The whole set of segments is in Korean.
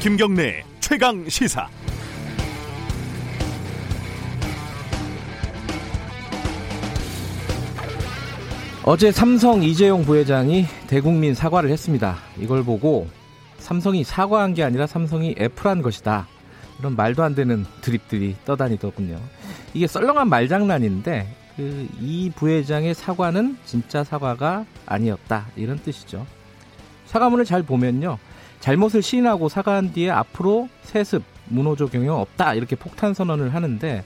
김경래 최강 시사. 어제 삼성 이재용 부회장이 대국민 사과를 했습니다. 이걸 보고 삼성이 사과한 게 아니라 삼성이 애플한 것이다. 이런 말도 안 되는 드립들이 떠다니더군요. 이게 썰렁한 말장난인데 그 이 부회장의 사과는 진짜 사과가 아니었다. 이런 뜻이죠. 사과문을 잘 보면요. 잘못을 시인하고 사과한 뒤에 앞으로 세습, 문호조 경영 없다. 이렇게 폭탄 선언을 하는데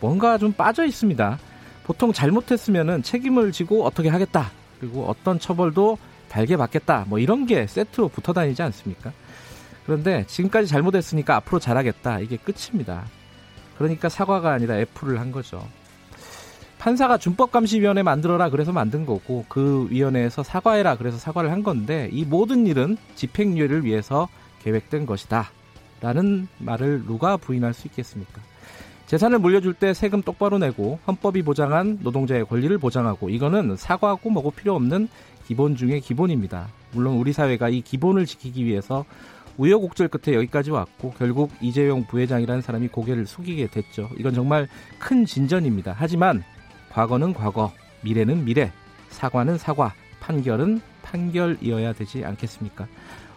뭔가 좀 빠져 있습니다. 보통 잘못했으면은 책임을 지고 어떻게 하겠다. 그리고 어떤 처벌도 달게 받겠다. 뭐 이런 게 세트로 붙어 다니지 않습니까? 그런데 지금까지 잘못했으니까 앞으로 잘하겠다. 이게 끝입니다. 그러니까 사과가 아니라 애플을 한 거죠. 판사가 준법감시위원회 만들어라 그래서 만든 거고 그 위원회에서 사과해라 그래서 사과를 한 건데 이 모든 일은 집행유예를 위해서 계획된 것이다. 라는 말을 누가 부인할 수 있겠습니까? 재산을 물려줄 때 세금 똑바로 내고 헌법이 보장한 노동자의 권리를 보장하고 이거는 사과하고 뭐고 필요 없는 기본 중의 기본입니다. 물론 우리 사회가 이 기본을 지키기 위해서 우여곡절 끝에 여기까지 왔고 결국 이재용 부회장이라는 사람이 고개를 숙이게 됐죠. 이건 정말 큰 진전입니다. 하지만 과거는 과거, 미래는 미래, 사과는 사과, 판결은 판결이어야 되지 않겠습니까?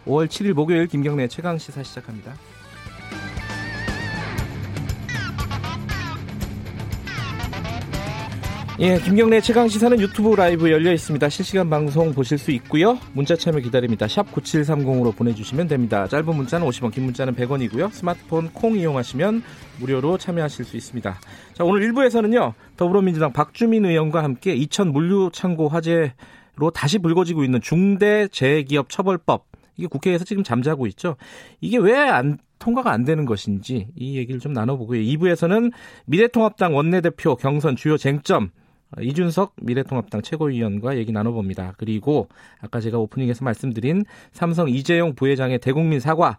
5월 7일 목요일 김경래 최강 시사 시작합니다. 예, 김경래 최강 시사는 유튜브 라이브 열려 있습니다. 실시간 방송 보실 수 있고요. 문자 참여 기다립니다. 샵 9730으로 보내주시면 됩니다. 짧은 문자는 50원, 긴 문자는 100원이고요. 스마트폰 콩 이용하시면 무료로 참여하실 수 있습니다. 자, 오늘 1부에서는요. 더불어민주당 박주민 의원과 함께 이천 물류창고 화재로 다시 불거지고 있는 중대재해기업 처벌법 이게 국회에서 지금 잠자고 있죠. 이게 왜 안 통과가 안 되는 것인지 이 얘기를 좀 나눠보고요. 2부에서는 미래통합당 원내대표 경선 주요 쟁점 이준석 미래통합당 최고위원과 얘기 나눠봅니다. 그리고 아까 제가 오프닝에서 말씀드린 삼성 이재용 부회장의 대국민 사과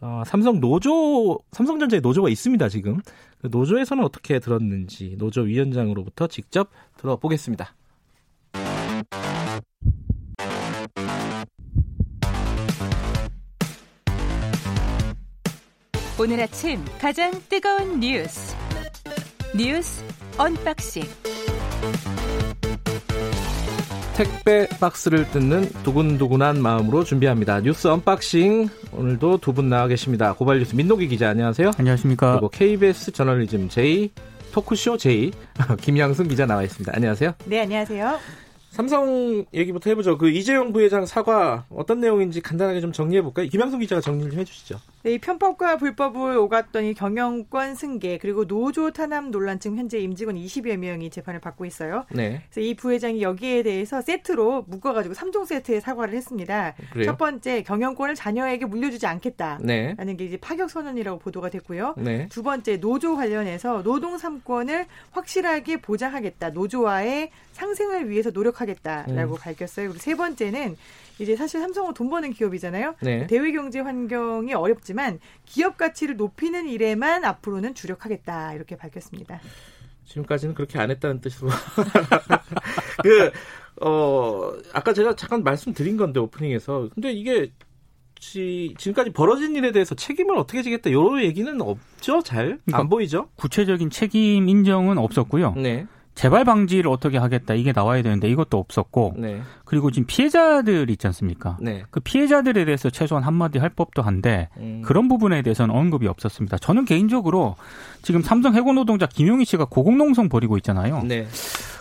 어, 삼성 노조, 삼성전자에 노조가 있습니다, 지금. 그 노조에서는 어떻게 들었는지 노조 위원장으로부터 직접 들어보겠습니다. 오늘 아침 가장 뜨거운 뉴스. 뉴스 언박싱. 택배 박스를 뜯는 두근두근한 마음으로 준비합니다. 뉴스 언박싱 오늘도 두 분 나와 계십니다. 고발뉴스 민동기 기자 안녕하세요. 안녕하십니까. 그리고 KBS 저널리즘 J 토크쇼 J 김양순 기자 나와 있습니다. 안녕하세요. 네 안녕하세요. 삼성 얘기부터 해보죠. 그 이재용 부회장 사과 어떤 내용인지 간단하게 좀 정리해 볼까요? 김양순 기자가 정리를 좀 해주시죠. 네, 이 편법과 불법을 오갔더니 경영권 승계 그리고 노조 탄압 논란 지금 현재 임직원 20여 명이 재판을 받고 있어요. 네. 그래서 이 부회장이 여기에 대해서 세트로 묶어가지고 3종 세트에 사과를 했습니다. 그래요? 첫 번째 경영권을 자녀에게 물려주지 않겠다라는 네. 게 이제 파격 선언이라고 보도가 됐고요. 네. 두 번째 노조 관련해서 노동 3권을 확실하게 보장하겠다. 노조와의 상생을 위해서 노력하겠다라고 음. 밝혔어요. 그리고 세 번째는 이제 사실 삼성은 돈 버는 기업이잖아요. 네. 대외 경제 환경이 어렵지만 기업 가치를 높이는 일에만 앞으로는 주력하겠다 이렇게 밝혔습니다. 지금까지는 그렇게 안 했다는 뜻으로. 그, 어, 아까 제가 잠깐 말씀드린 건데, 오프닝에서. 근데 이게, 지, 지금까지 벌어진 일에 대해서 책임을 어떻게 지겠다, 요런 얘기는 없죠? 잘? 안 그러니까 보이죠? 구체적인 책임 인정은 없었고요. 네. 재발 방지를 어떻게 하겠다 이게 나와야 되는데 이것도 없었고 네. 그리고 지금 피해자들 있지 않습니까? 네. 그 피해자들에 대해서 최소한 한마디 할 법도 한데 음. 그런 부분에 대해서는 언급이 없었습니다. 저는 개인적으로 지금 삼성 해고 노동자 김용희 씨가 고공농성 벌이고 있잖아요. 네.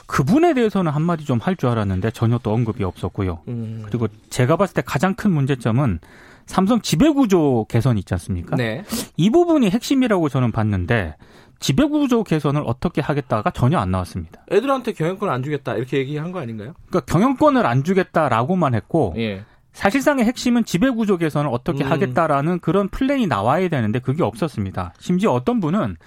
그분에 대해서는 한마디 좀 할 줄 알았는데 전혀 또 언급이 없었고요. 음. 그리고 제가 봤을 때 가장 큰 문제점은 삼성 지배구조 개선 있지 않습니까? 네. 이 부분이 핵심이라고 저는 봤는데 지배구조 개선을 어떻게 하겠다가 전혀 안 나왔습니다. 애들한테 경영권 안 주겠다, 이렇게 얘기한 거 아닌가요? 그러니까 경영권을 안 주겠다라고만 했고 예. 사실상의 핵심은 지배구조 개선을 어떻게 음. 하겠다라는 그런 플랜이 나와야 되는데 그게 없었습니다. 심지어 어떤 분은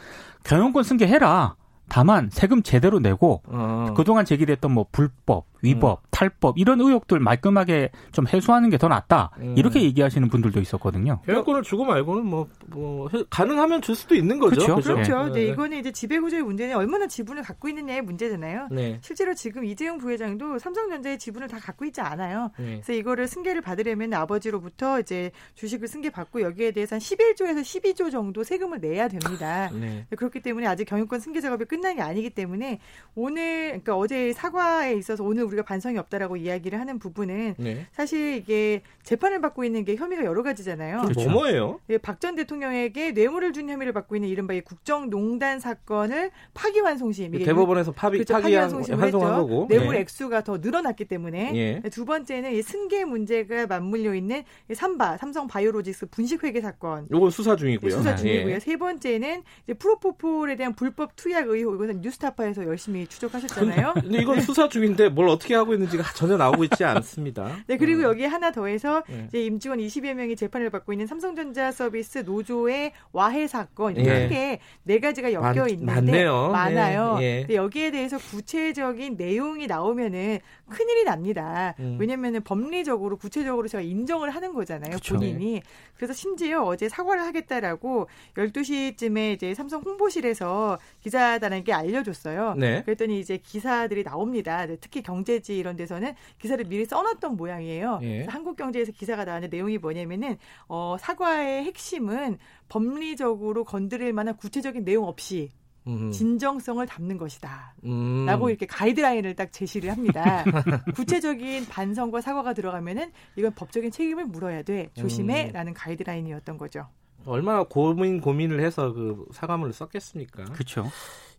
경영권 승계해라. 다만 세금 제대로 내고 어. 그동안 제기됐던 뭐 불법, 위법, 음. 탈법 이런 의혹들 말끔하게 좀 해소하는 게 더 낫다. 음. 이렇게 얘기하시는 분들도 있었거든요. 경영권을 주고 말고는 뭐, 뭐 가능하면 줄 수도 있는 거죠. 그렇죠. 그렇죠. 그렇죠. 네. 네. 이거는 이제 지배구조의 문제는 얼마나 지분을 갖고 있느냐의 문제잖아요. 네. 실제로 지금 이재용 부회장도 삼성전자의 지분을 다 갖고 있지 않아요. 네. 그래서 이거를 승계를 받으려면 아버지로부터 이제 주식을 승계 받고 여기에 대해서 한 11조에서 12조 정도 세금을 내야 됩니다. 네. 그렇기 때문에 아직 경영권 승계 작업이 끝난 게 아니기 때문에 오늘 그러니까 어제 사과에 있어서 오늘 우리가 반성이 없다라고 이야기를 하는 부분은 네. 사실 이게 재판을 받고 있는 게 혐의가 여러 가지잖아요. 그렇죠. 뭐예요? 예, 박전 대통령에게 뇌물을 준 혐의를 받고 있는 이른바 국정농단 사건을 파기환송심 이게 대법원에서 파기 그렇죠, 파기환송을 했죠. 거고. 뇌물 네. 액수가 더 늘어났기 때문에 예. 두 번째는 이 승계 문제가 맞물려 있는 삼바 삼성 바이오로직스 분식회계 사건. 이건 수사 중이고요. 네, 수사 중이고요. 예. 세 번째는 이제 프로포폴에 대한 불법 투약 의혹 이것은 뉴스타파에서 열심히 추적하셨잖아요. 근데 이건 수사 중인데 뭘 어떻게 하고 있는지가 전혀 나오고 있지 않습니다. 네 그리고 음. 여기 하나 더해서 네. 이제 임직원 20여 명이 재판을 받고 있는 삼성전자 서비스 노조의 와해 사건 이렇게 네 가지가 엮여 있는데 많네요. 많아요. 네. 네. 여기에 대해서 구체적인 내용이 나오면은 큰일이 납니다. 음. 왜냐면은 법리적으로 구체적으로 제가 인정을 하는 거잖아요. 그쵸. 본인이. 네. 그래서 심지어 어제 사과를 하겠다라고 12시쯤에 이제 삼성 홍보실에서 기자단에게 알려줬어요. 네. 그랬더니 이제 기사들이 나옵니다. 특히 경제지 이런 데서는 기사를 미리 써놨던 모양이에요. 예. 한국경제에서 기사가 나왔는데 내용이 뭐냐면은 어, 사과의 핵심은 법리적으로 건드릴 만한 구체적인 내용 없이 진정성을 담는 것이다. 음. 라고 이렇게 가이드라인을 딱 제시를 합니다. 구체적인 반성과 사과가 들어가면은 이건 법적인 책임을 물어야 돼. 조심해. 음. 라는 가이드라인이었던 거죠. 얼마나 고민 고민을 해서 그 사과문을 썼겠습니까? 그렇죠.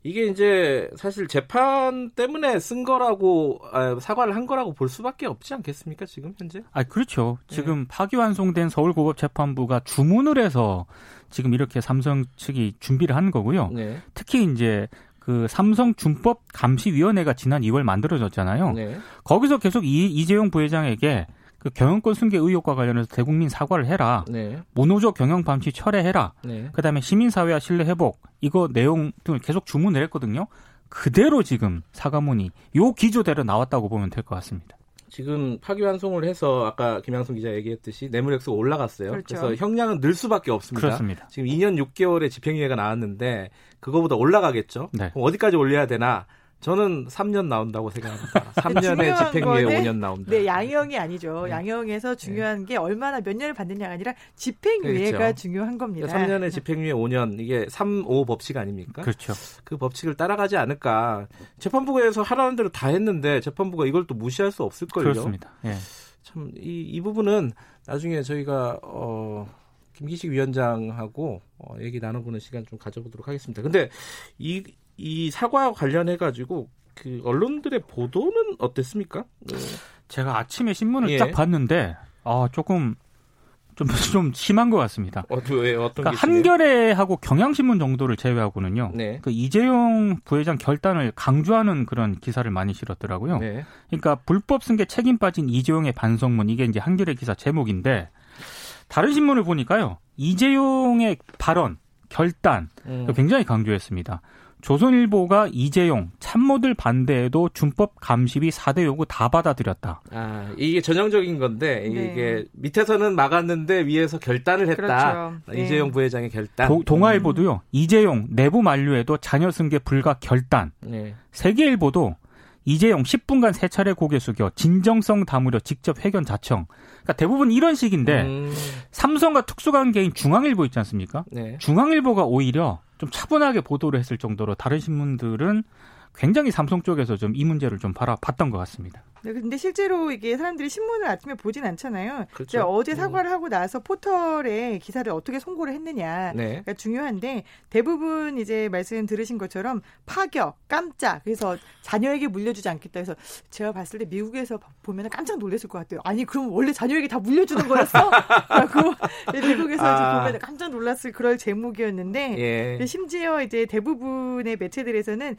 이게 이제 사실 재판 때문에 쓴 거라고 아, 사과를 한 거라고 볼 수밖에 없지 않겠습니까 지금 현재? 아 그렇죠. 네. 지금 파기완송된 서울고법재판부가 주문을 해서 지금 이렇게 삼성 측이 준비를 한 거고요. 네. 특히 이제 그 삼성 준법 감시위원회가 지난 2월 만들어졌잖아요. 네. 거기서 계속 이, 이재용 부회장에게 그 경영권 승계 의혹과 관련해서 대국민 사과를 해라. 네. 모노조 경영 방치 철회해라. 네. 그다음에 시민사회와 신뢰 회복 이거 내용 등을 계속 주문을 했거든요. 그대로 지금 사과문이 요 기조대로 나왔다고 보면 될 것 같습니다. 지금 파기환송을 해서 아까 김양순 기자 얘기했듯이 뇌물액수가 올라갔어요. 그렇죠. 그래서 형량은 늘 수밖에 없습니다. 그렇습니다. 지금 2년 6개월의 집행유예가 나왔는데 그거보다 올라가겠죠. 네. 그럼 어디까지 올려야 되나? 저는 3년 나온다고 생각합니다. 3년의 집행유예 5년 나온다. 네, 양형이 아니죠. 네. 양형에서 중요한 네. 게 얼마나 몇 년을 받느냐가 아니라 집행유예가 그렇죠. 중요한 겁니다. 3년의 집행유예 5년 이게 3, 5 법칙 아닙니까? 그렇죠. 그 법칙을 따라가지 않을까. 재판부에서 하라는 대로 다 했는데 재판부가 이걸 또 무시할 수 없을 거예요. 그렇습니다. 예. 참이 이 부분은 나중에 저희가 어 김기식 위원장하고 어, 얘기 나눠보는 시간 좀 가져보도록 하겠습니다. 근데 이, 이 사과와 관련해 가지고 그 언론들의 보도는 어땠습니까? 네. 제가 아침에 신문을 예. 딱 봤는데 아 조금 좀, 좀 심한 것 같습니다. 어, 왜, 어떤 그러니까 한겨레하고 경향신문 정도를 제외하고는요. 네. 그 이재용 부회장 결단을 강조하는 그런 기사를 많이 실었더라고요. 네. 그러니까 불법 승계 책임 빠진 이재용의 반성문 이게 이제 한겨레 기사 제목인데 다른 신문을 보니까요. 이재용의 발언, 결단 음. 굉장히 강조했습니다. 조선일보가 이재용 참모들 반대에도 준법 감시비 4대 요구 다 받아들였다. 아, 이게 전형적인 건데 네. 이게 밑에서는 막았는데 위에서 결단을 했다. 그렇죠. 이재용 네. 부회장의 결단. 도, 동아일보도요. 음. 이재용 내부 만류에도 자녀 승계 불가 결단. 네. 세계일보도 이재용 10분간 세 차례 고개 숙여 진정성 담으려 직접 회견 자청. 그러니까 대부분 이런 식인데 음. 삼성과 특수관계인 중앙일보 있지 않습니까? 네. 중앙일보가 오히려 좀 차분하게 보도를 했을 정도로 다른 신문들은 굉장히 삼성 쪽에서 좀 이 문제를 좀 바라봤던 것 같습니다. 네, 근데 실제로 이게 사람들이 신문을 아침에 보진 않잖아요. 그렇죠. 어제 음. 사과를 하고 나서 포털에 기사를 어떻게 송고를 했느냐가 네. 중요한데 대부분 이제 말씀 들으신 것처럼 파격, 깜짝 그래서 자녀에게 물려주지 않겠다 해서 제가 봤을 때 미국에서 보면 깜짝 놀랐을 것 같아요. 아니 그럼 원래 자녀에게 다 물려주는 거였어? 라고 미국에서 아. 보면 깜짝 놀랐을 그럴 제목이었는데 예. 심지어 이제 대부분의 매체들에서는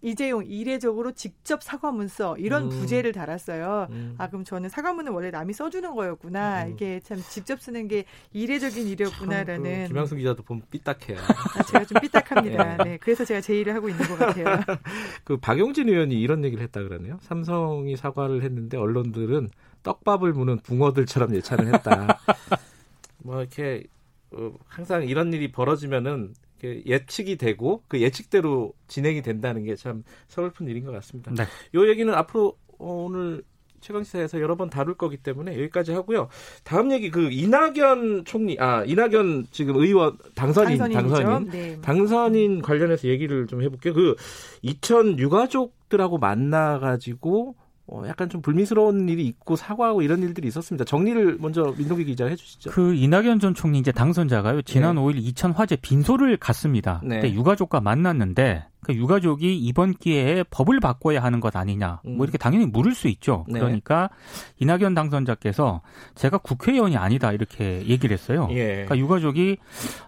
이재용 이례적으로 직접 사과 문서 이런 음. 부제를 달았어요. 음. 아 그럼 저는 사과문은 원래 남이 써주는 거였구나. 음. 이게 참 직접 쓰는 게 이례적인 일이었구나라는. 그 김양수 기자도 보면 삐딱해요. 아, 제가 좀 삐딱합니다. 네. 네. 그래서 제가 제의를 하고 있는 것 같아요. 그 박용진 의원이 이런 얘기를 했다 그러네요. 삼성이 사과를 했는데 언론들은 떡밥을 무는 붕어들처럼 예찬을 했다. 뭐 이렇게 어, 항상 이런 일이 벌어지면은 예측이 되고 그 예측대로 진행이 된다는 게 참 서글픈 일인 것 같습니다. 네. 요 얘기는 앞으로 어, 오늘 최강시사에서 여러 번 다룰 거기 때문에 여기까지 하고요. 다음 얘기 그 이낙연 총리 아 이낙연 지금 의원 당선인 당선인 네. 당선인 관련해서 얘기를 좀 해볼게요. 그 이천 유가족들하고 만나가지고 어, 약간 좀 불미스러운 일이 있고 사과하고 이런 일들이 있었습니다. 정리를 먼저 민동기 기자 해주시죠. 그 이낙연 전 총리 이제 당선자가요. 지난 네. 5일 이천 화재 빈소를 갔습니다. 네. 그때 유가족과 만났는데 그 유가족이 이번 기회에 법을 바꿔야 하는 것 아니냐. 뭐 음. 뭐 이렇게 당연히 물을 수 있죠. 네. 그러니까 이낙연 당선자께서 제가 국회의원이 아니다 이렇게 얘기를 했어요. 예. 그러니까 유가족이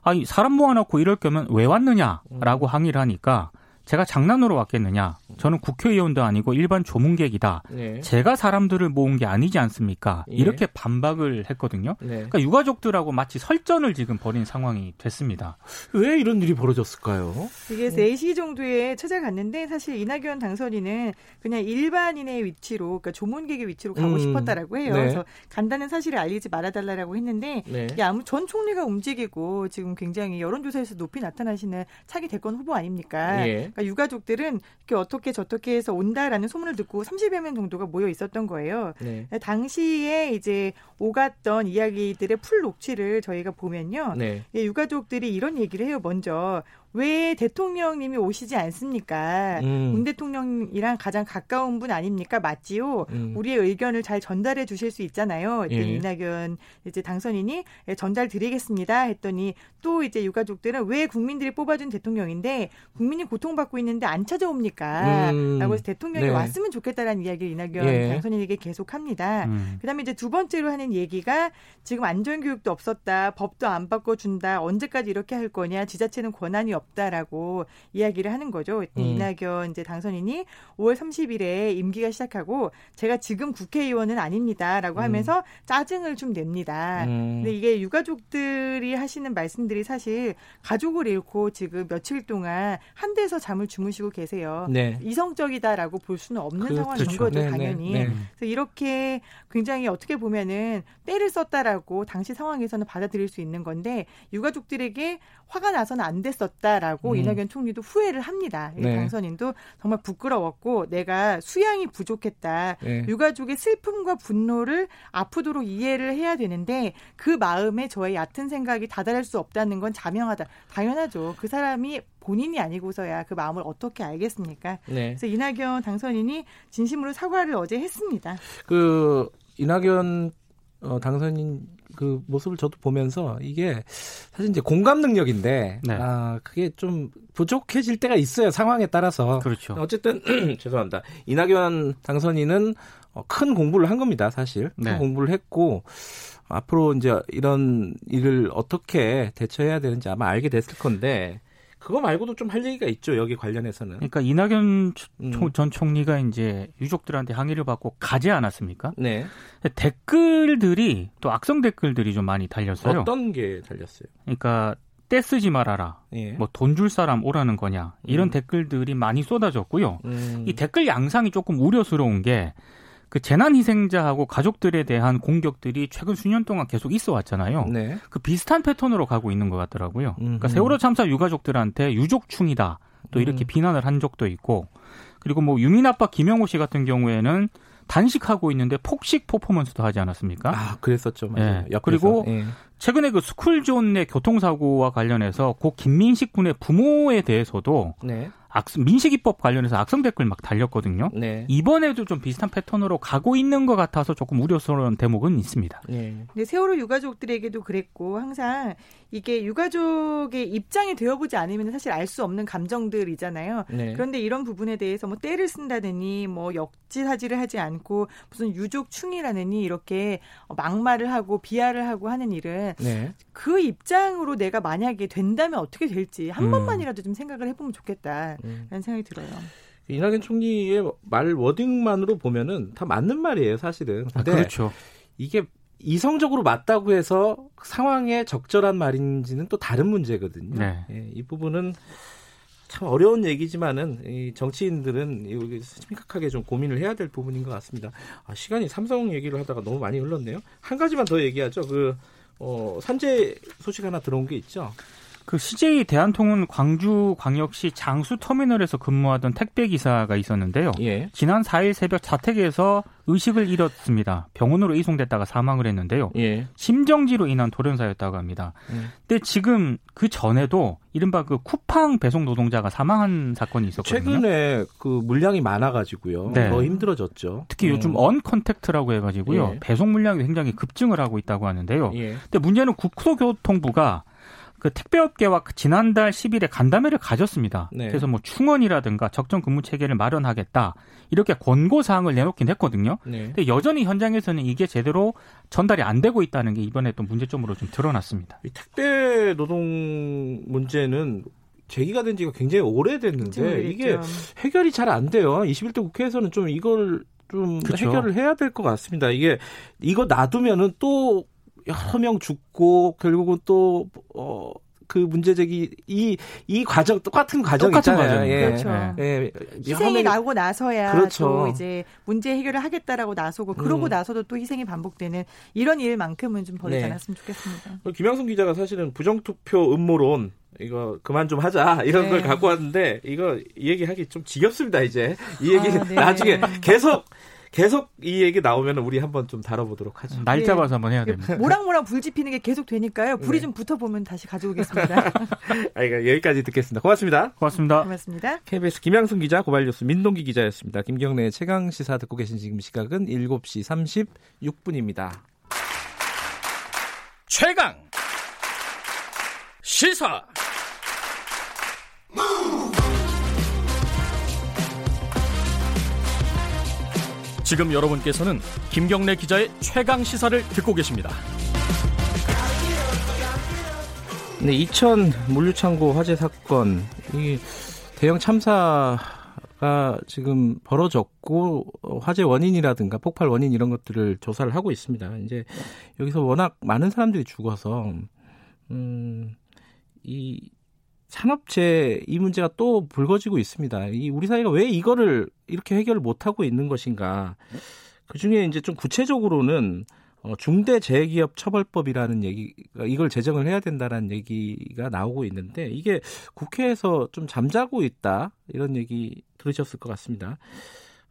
아 사람 모아놓고 이럴 거면 왜 왔느냐라고 음. 항의를 하니까 제가 장난으로 왔겠느냐? 저는 국회의원도 아니고 일반 조문객이다. 네. 제가 사람들을 모은 게 아니지 않습니까? 예. 이렇게 반박을 했거든요. 네. 그러니까 유가족들하고 마치 설전을 지금 벌인 상황이 됐습니다. 왜 이런 일이 벌어졌을까요? 이게 3시 정도에 찾아갔는데 사실 이낙연 당선인은 그냥 일반인의 위치로 그러니까 조문객의 위치로 가고 음. 싶었다라고 해요. 네. 그래서 간다는 사실을 알리지 말아달라고 했는데 네. 이게 아무 전 총리가 움직이고 지금 굉장히 여론조사에서 높이 나타나시는 차기 대권 후보 아닙니까? 예. 그러니까 유가족들은 이렇게 어떻게 저떻게 해서 온다라는 소문을 듣고 30여 명 정도가 모여 있었던 거예요. 네. 당시에 이제 오갔던 이야기들의 풀 녹취를 저희가 보면요. 네. 유가족들이 이런 얘기를 해요. 먼저 왜 대통령님이 오시지 않습니까? 음. 문 대통령이랑 가장 가까운 분 아닙니까? 맞지요? 음. 우리의 의견을 잘 전달해 주실 수 있잖아요. 예. 이낙연 이제 당선인이 예, 전달 드리겠습니다. 했더니 또 이제 유가족들은 왜 국민들이 뽑아준 대통령인데 국민이 고통받고 있는데 안 찾아옵니까? 음. 라고 해서 대통령이 네. 왔으면 좋겠다라는 이야기를 이낙연 예. 당선인에게 계속합니다. 음. 그다음에 이제 두 번째로 하는 얘기가 지금 안전교육도 없었다. 법도 안 바꿔준다. 언제까지 이렇게 할 거냐. 지자체는 권한이 없 다라고 이야기를 하는 거죠. 음. 이낙연 이제 당선인이 5월 30일에 임기가 시작하고 제가 지금 국회의원은 아닙니다라고 음. 하면서 짜증을 좀 냅니다. 음. 근데 이게 유가족들이 하시는 말씀들이 사실 가족을 잃고 지금 며칠 동안 한 데서 잠을 주무시고 계세요. 네. 이성적이다라고 볼 수는 없는 그, 상황인 그렇죠. 거죠, 네, 네 당연히. 네, 네. 그래서 이렇게 굉장히 어떻게 보면은 때를 썼다라고 당시 상황에서는 받아들일 수 있는 건데 유가족들에게 화가 나서는 안 됐었다라고 음. 이낙연 총리도 후회를 합니다. 네. 당선인도 정말 부끄러웠고 내가 수양이 부족했다. 네. 유가족의 슬픔과 분노를 아프도록 이해를 해야 되는데 그 마음에 저의 얕은 생각이 다다를 수 없다는 건 자명하다. 당연하죠. 그 사람이 본인이 아니고서야 그 마음을 어떻게 알겠습니까? 네. 그래서 이낙연 당선인이 진심으로 사과를 어제 했습니다. 그 이낙연 어, 당선인 그 모습을 저도 보면서 이게 사실 이제 공감 능력인데 네. 아 그게 좀 부족해질 때가 있어요 상황에 따라서 그렇죠. 어쨌든 죄송합니다 이낙연 당선인은 어, 큰 공부를 한 겁니다 사실 큰 네. 공부를 했고 앞으로 이제 이런 일을 어떻게 대처해야 되는지 아마 알게 됐을 건데 그거 말고도 좀 할 얘기가 있죠 여기 관련해서는. 그러니까 이낙연 음. 전 총리가 이제 유족들한테 항의를 받고 가지 않았습니까? 네. 댓글들이 또 악성 댓글들이 좀 많이 달렸어요. 어떤 게 달렸어요? 그러니까 떼 쓰지 말아라. 예. 뭐돈 줄 사람 오라는 거냐. 이런 음. 댓글들이 많이 쏟아졌고요. 음. 이 댓글 양상이 조금 우려스러운 게 그 재난 희생자하고 가족들에 대한 공격들이 최근 수년 동안 계속 있어 왔잖아요. 네. 그 비슷한 패턴으로 가고 있는 것 같더라고요. 음흠. 그러니까 세월호 참사 유가족들한테 유족충이다. 또 이렇게 음. 비난을 한 적도 있고 그리고 뭐 유민 아빠 김영호 씨 같은 경우에는 단식하고 있는데 폭식 퍼포먼스도 하지 않았습니까? 아, 그랬었죠. 맞아요. 예. 그리고 예. 최근에 그 스쿨존 내 교통사고와 관련해서 고 김민식 군의 부모에 대해서도 네. 악, 민식이법 관련해서 악성 댓글 막 달렸거든요. 네. 이번에도 좀 비슷한 패턴으로 가고 있는 것 같아서 조금 우려스러운 대목은 있습니다. 네. 근데 세월호 유가족들에게도 그랬고 항상 이게 유가족의 입장이 되어보지 않으면 사실 알 수 없는 감정들이잖아요. 네. 그런데 이런 부분에 대해서 뭐 때를 쓴다느니 뭐 역지사지를 하지 않고 무슨 유족충이라느니 이렇게 막말을 하고 비하를 하고 하는 일은 네. 그 입장으로 내가 만약에 된다면 어떻게 될지 한 음. 번만이라도 좀 생각을 해보면 좋겠다. 라는 음. 생각이 들어요. 이낙연 총리의 말 워딩만으로 보면은 다 맞는 말이에요, 사실은. 아, 그렇죠. 이게 이성적으로 맞다고 해서 상황에 적절한 말인지는 또 다른 문제거든요. 네. 예, 이 부분은 참 어려운 얘기지만은 이 정치인들은 이거 심각하게 좀 고민을 해야 될 부분인 것 같습니다. 아, 시간이 삼성 얘기를 하다가 너무 많이 흘렀네요. 한 가지만 더 얘기하죠. 그 어, 산재 소식 하나 들어온 게 있죠. 그 CJ 대한통운 광주광역시 장수 터미널에서 근무하던 택배 기사가 있었는데요. 예. 지난 4일 새벽 자택에서 의식을 잃었습니다. 병원으로 이송됐다가 사망을 했는데요. 예. 심정지로 인한 돌연사였다고 합니다. 예. 근데 지금 그 전에도 이른바 그 쿠팡 배송 노동자가 사망한 사건이 있었거든요. 최근에 그 물량이 많아가지고요. 네. 더 힘들어졌죠. 특히 음. 요즘 언컨택트라고 해가지고요. 예. 배송 물량이 굉장히 급증을 하고 있다고 하는데요. 예. 근데 문제는 국토교통부가 그 택배업계와 지난달 10일에 간담회를 가졌습니다. 네. 그래서 뭐 충원이라든가 적정 근무 체계를 마련하겠다 이렇게 권고 사항을 내놓긴 했거든요. 네. 근데 여전히 현장에서는 이게 제대로 전달이 안 되고 있다는 게 이번에 또 문제점으로 좀 드러났습니다. 이 택배 노동 문제는 제기가 된 지가 굉장히 오래됐는데 이게 해결이 잘 안 돼요. 21대 국회에서는 좀 이걸 좀 그쵸. 해결을 해야 될 것 같습니다. 이게 이거 놔두면은 또 여러 명 죽고 결국은 또 어. 그 문제 제기 이 이 과정 똑같은 과정 똑같은 과정 예. 그렇죠. 예. 희생이 나고 나서야 그렇죠. 또 이제 문제 해결을 하겠다라고 나서고 그러고 음. 나서도 또 희생이 반복되는 이런 일만큼은 좀 벌이지 네. 않았으면 좋겠습니다. 김양순 기자가 사실은 부정투표 음모론 이거 그만 좀 하자 이런 네. 걸 갖고 왔는데 이거 이 얘기하기 좀 지겹습니다 이제 이 얘기 아, 네. 나중에 계속 계속 이 얘기 나오면 우리 한번 좀 다뤄보도록 하죠. 날 잡아서 네. 한번 해야 됩니다. 모락모락 불 지피는 게 계속 되니까요. 불이 네. 좀 붙어보면 다시 가져오겠습니다. 아, 이거 여기까지 듣겠습니다. 고맙습니다. 고맙습니다. 고맙습니다. KBS 김양순 기자, 고발뉴스 민동기 기자였습니다. 김경래 최강 시사 듣고 계신 지금 시각은 7시 36분입니다. 최강 시사 지금 여러분께서는 김경래 기자의 최강 시사를 듣고 계십니다. 네, 이천 물류창고 화재 사건 이 대형 참사가 지금 벌어졌고 화재 원인이라든가 폭발 원인 이런 것들을 조사를 하고 있습니다. 이제 여기서 워낙 많은 사람들이 죽어서 음 이 산업재 이 문제가 또 불거지고 있습니다. 이 우리 사회가 왜 이거를 이렇게 해결을 못 하고 있는 것인가? 그 중에 이제 좀 구체적으로는 어, 중대재해기업 처벌법이라는 얘기가 이걸 제정을 해야 된다라는 얘기가 나오고 있는데 이게 국회에서 좀 잠자고 있다 이런 얘기 들으셨을 것 같습니다.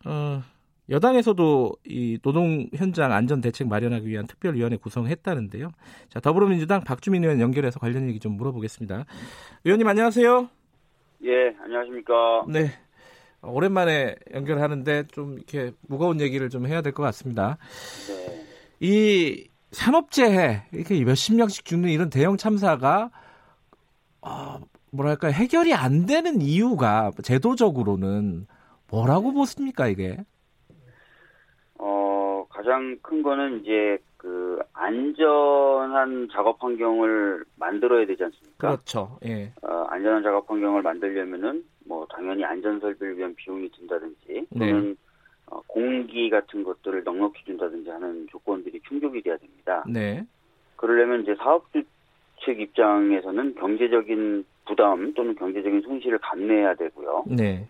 어, 여당에서도 이 노동 현장 안전 대책 마련하기 위한 특별위원회 구성했다는데요. 자, 더불어민주당 박주민 의원 연결해서 관련 얘기 좀 물어보겠습니다. 의원님 안녕하세요. 예, 안녕하십니까. 네. 오랜만에 연결하는데 좀 이렇게 무거운 얘기를 좀 해야 될 것 같습니다. 네. 이 산업재해 이렇게 몇십 명씩 죽는 이런 대형 참사가 어, 뭐랄까 해결이 안 되는 이유가 제도적으로는 뭐라고 보십니까 이게? 가장 큰 거는 이제 그 안전한 작업 환경을 만들어야 되지 않습니까? 그렇죠. 예. 어, 안전한 작업 환경을 만들려면은 뭐 당연히 안전 설비를 위한 비용이 든다든지 네. 또는 네. 어, 공기 같은 것들을 넉넉히 준다든지 하는 조건들이 충족이 돼야 됩니다. 네. 그러려면 이제 사업주 측 입장에서는 경제적인 부담 또는 경제적인 손실을 감내해야 되고요. 네.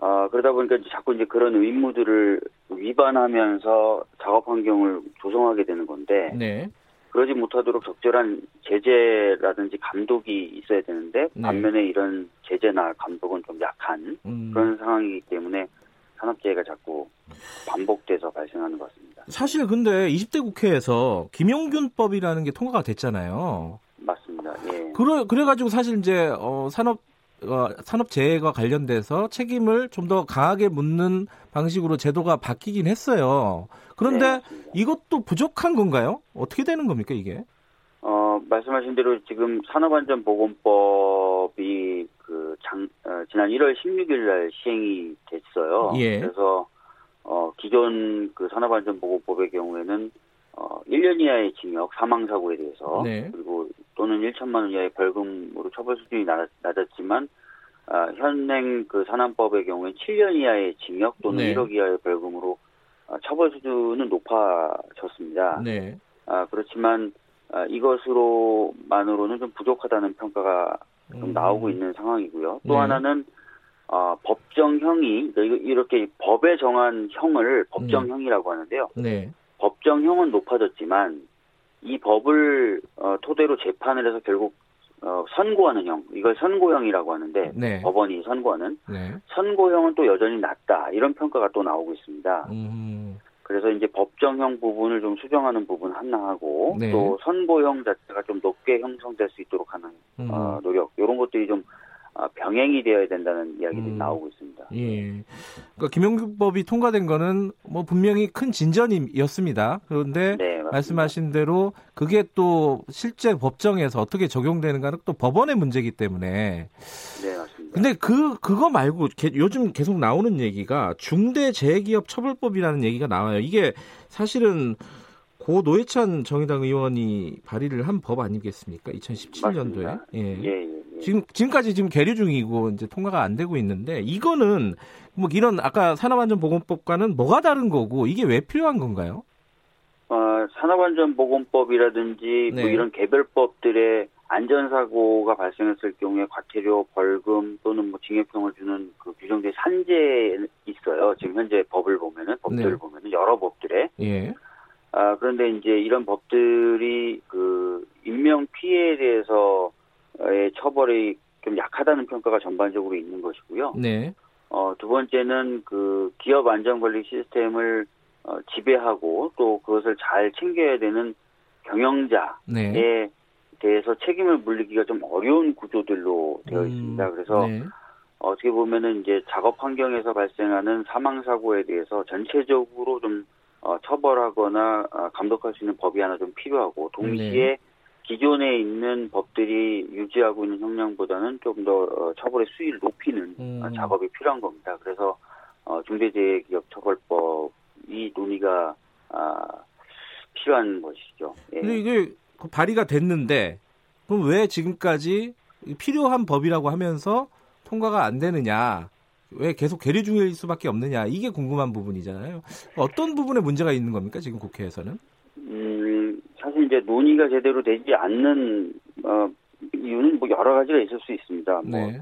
어, 그러다 보니까 이제 자꾸 이제 그런 의무들을 위반하면서 작업 환경을 조성하게 되는 건데 네. 그러지 못하도록 적절한 제재라든지 감독이 있어야 되는데 네. 반면에 이런 제재나 감독은 좀 약한 음. 그런 상황이기 때문에 산업재해가 자꾸 반복돼서 발생하는 것 같습니다. 사실 근데 20대 국회에서 김용균법이라는 게 통과가 됐잖아요. 맞습니다. 예. 그래 그래가지고 사실 이제 어, 산업 어, 산업재해가 관련돼서 책임을 좀 더 강하게 묻는 방식으로 제도가 바뀌긴 했어요. 그런데 네, 이것도 부족한 건가요? 어떻게 되는 겁니까 이게? 어, 말씀하신 대로 지금 산업안전보건법이 그 장, 어, 지난 1월 16일 날 시행이 됐어요. 예. 그래서 어, 기존 그 산업안전보건법의 경우에는 어, 1년 이하의 징역, 사망사고에 대해서 네. 그리고 또는 1천만 원 이하의 벌금으로 처벌 수준이 낮, 았지만 아, 현행 그 산안법의 경우에 7년 이하의 징역 또는 네. 1억 이하의 벌금으로 아, 처벌 수준은 높아졌습니다. 네. 아, 그렇지만 아, 이것으로만으로는 좀 부족하다는 평가가 좀 음. 나오고 있는 상황이고요. 또 네. 하나는 어, 법정형이 그러니까 이렇게 법에 정한 형을 법정형이라고 하는데요. 네. 법정형은 높아졌지만 이 법을 어, 토대로 재판을 해서 결국 어, 선고하는 형, 이걸 선고형이라고 하는데 네. 법원이 선고하는 네. 선고형은 또 여전히 낮다 이런 평가가 또 나오고 있습니다. 음. 그래서 이제 법정형 부분을 좀 수정하는 부분 하나하고 네. 또 선고형 자체가 좀 높게 형성될 수 있도록 하는 음. 어, 노력 이런 것들이 좀 아, 병행이 되어야 된다는 이야기들이 음. 나오고 있습니다. 예. 그러니까 김영규법이 통과된 거는 뭐 분명히 큰 진전이었습니다. 그런데 네, 말씀하신 대로 그게 또 실제 법정에서 어떻게 적용되는가는 또 법원의 문제이기 때문에. 네, 맞습니다. 근데 그 그거 말고 게, 요즘 계속 나오는 얘기가 중대재해기업 처벌법이라는 얘기가 나와요. 이게 사실은 고 노회찬 정의당 의원이 발의를 한 법 아니겠습니까? 2017년도에. 예. 예, 예. 지금 지금까지 지금 계류 중이고 이제 통과가 안 되고 있는데 이거는 뭐 이런 아까 산업안전보건법과는 뭐가 다른 거고 이게 왜 필요한 건가요? 어, 산업안전보건법이라든지 뭐 네. 뭐 이런 개별법들의 안전사고가 발생했을 경우에 과태료, 벌금 또는 뭐 징역형을 주는 그 규정된 산재 있어요. 지금 현재 법을 보면은 법들을 네. 보면은 여러 법들에. 예. 아 그런데 이제 이런 법들이 그 인명 피해에 대해서 의 처벌이 좀 약하다는 평가가 전반적으로 있는 것이고요. 네. 어, 두 번째는 그 기업 안전관리 시스템을 어, 지배하고 또 그것을 잘 챙겨야 되는 경영자에 네. 대해서 책임을 물리기가 좀 어려운 구조들로 되어 음, 있습니다. 그래서 네. 어떻게 보면은 이제 작업 환경에서 발생하는 사망 사고에 대해서 전체적으로 좀 어, 처벌하거나 어, 감독할 수 있는 법이 하나 좀 필요하고 동시에 네. 기존에 있는 법들이 유지하고 있는 형량보다는 좀더 어, 처벌의 수위를 높이는 음. 작업이 필요한 겁니다. 그래서 어, 중대재해기업처벌법이 논의가 아, 필요한 것이죠. 예. 근데 이게 그 발의가 됐는데 그럼 왜 지금까지 필요한 법이라고 하면서 통과가 안 되느냐? 왜 계속 계류 중일 수밖에 없느냐? 이게 궁금한 부분이잖아요. 어떤 부분에 문제가 있는 겁니까 지금 국회에서는? 사실 이제 논의가 제대로 되지 않는 어, 이유는 뭐 여러 가지가 있을 수 있습니다. 뭐 네.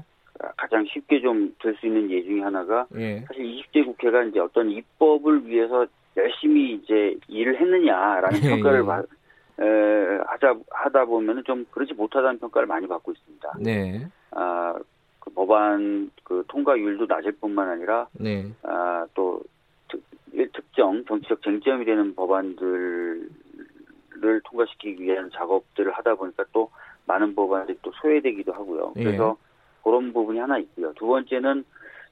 가장 쉽게 좀 될 수 있는 예 중에 하나가 네. 사실 20대 국회가 이제 어떤 입법을 위해서 열심히 이제 일을 했느냐라는 네. 평가를 받, 에, 하자 하다 보면은 좀 그렇지 못하다는 평가를 많이 받고 있습니다. 네. 아, 그 법안 그 통과율도 낮을 뿐만 아니라 네. 아, 또 특, 특정 정치적 쟁점이 되는 법안들 를 통과시키기 위한 작업들을 하다 보니까 또 많은 법안들이 또 소외되기도 하고요. 예. 그래서 예. 그런 부분이 하나 있고요. 두 번째는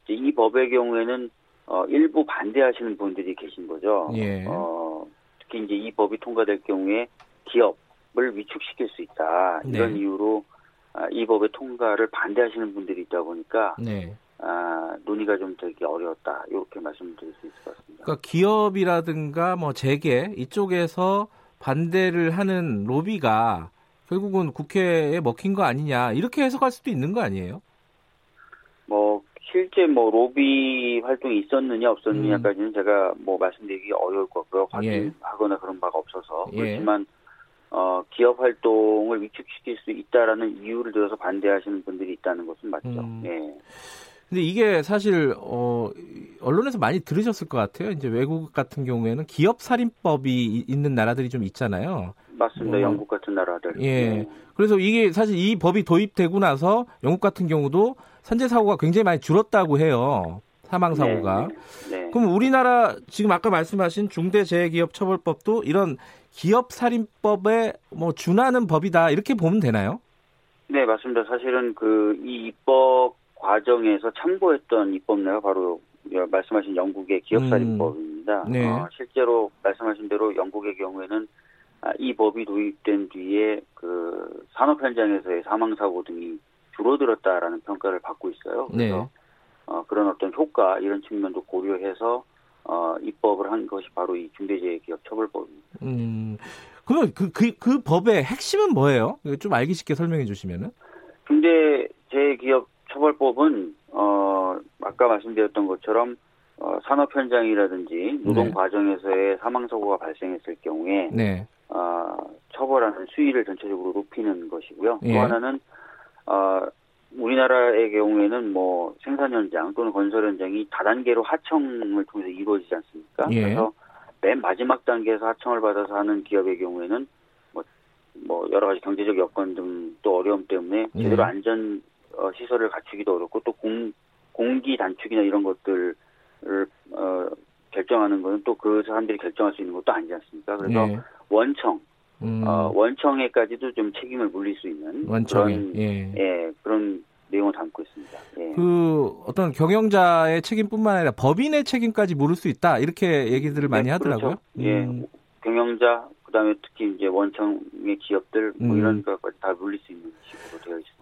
이 법의 경우에는 어, 일부 반대하시는 분들이 계신 거죠. 예. 어, 특히 이제 이 법이 통과될 경우에 기업을 위축시킬 수 있다. 이런 네. 이유로 아, 이 법의 통과를 반대하시는 분들이 있다 보니까 네. 아, 논의가 좀 되기 어려웠다. 이렇게 말씀드릴 수 있을 것 같습니다. 그러니까 기업이라든가 뭐 재계 이쪽에서 반대를 하는 로비가 결국은 국회에 먹힌 거 아니냐 이렇게 해석할 수도 있는 거 아니에요? 뭐 실제 뭐 로비 활동이 있었느냐 없었느냐까지는 음. 제가 뭐 말씀드리기 어려울 것 같고요. 예. 확인하거나 예. 그런 바가 없어서 예. 그렇지만 어, 기업 활동을 위축시킬 수 있다라는 이유를 들어서 반대하시는 분들이 있다는 것은 맞죠. 음. 예. 근데 이게 사실 어 언론에서 많이 들으셨을 것 같아요. 이제 외국 같은 경우에는 기업 살인법이 있는 나라들이 좀 있잖아요. 맞습니다. 어, 영국 같은 나라들. 예. 네. 그래서 이게 사실 이 법이 도입되고 나서 영국 같은 경우도 산재 사고가 굉장히 많이 줄었다고 해요. 사망 사고가. 네, 네. 그럼 우리나라 지금 아까 말씀하신 중대재해기업처벌법도 이런 기업 살인법에 뭐 준하는 법이다 이렇게 보면 되나요? 네, 맞습니다. 사실은 그 이 입법 과정에서 참고했던 입법례가 바로 말씀하신 영국의 기업살인법입니다. 음, 네. 어, 실제로 말씀하신 대로 영국의 경우에는 아, 이 법이 도입된 뒤에 그 산업 현장에서의 사망 사고 등이 줄어들었다라는 평가를 받고 있어요. 그래서 네. 어, 그런 어떤 효과 이런 측면도 고려해서 어, 입법을 한 것이 바로 이 중대재해기업처벌법입니다. 음, 그러면 그, 그, 그 법의 핵심은 뭐예요? 좀 알기 쉽게 설명해 주시면은. 중대재해기업 처벌법은 어 아까 말씀드렸던 것처럼 어, 산업 현장이라든지 노동 네. 과정에서의 사망 사고가 발생했을 경우에 네. 어, 처벌하는 수위를 전체적으로 높이는 것이고요. 예. 또 하나는 어, 우리나라의 경우에는 뭐 생산 현장 또는 건설 현장이 다단계로 하청을 통해서 이루어지지 않습니까? 예. 그래서 맨 마지막 단계에서 하청을 받아서 하는 기업의 경우에는 뭐, 뭐 여러 가지 경제적 여건 등 또 어려움 때문에 예. 제대로 안전 어, 시설을 갖추기도 어렵고 또 공, 공기 단축이나 이런 것들을 어, 결정하는 것은 또 그 사람들이 결정할 수 있는 것도 아니지 않습니까? 그래서 예. 원청 음. 어, 원청에까지도 좀 책임을 물릴 수 있는 원청에. 그런 예. 예. 그런 내용을 담고 있습니다. 예. 그 어떤 경영자의 책임뿐만 아니라 법인의 책임까지 물을 수 있다 이렇게 얘기들을 많이 네, 하더라고요. 그렇죠. 예, 음. 경영자 그다음에 특히 이제 원청의 기업들 뭐 음. 이런 것까지 다 물릴 수 있는 식으로 되어 있습니다.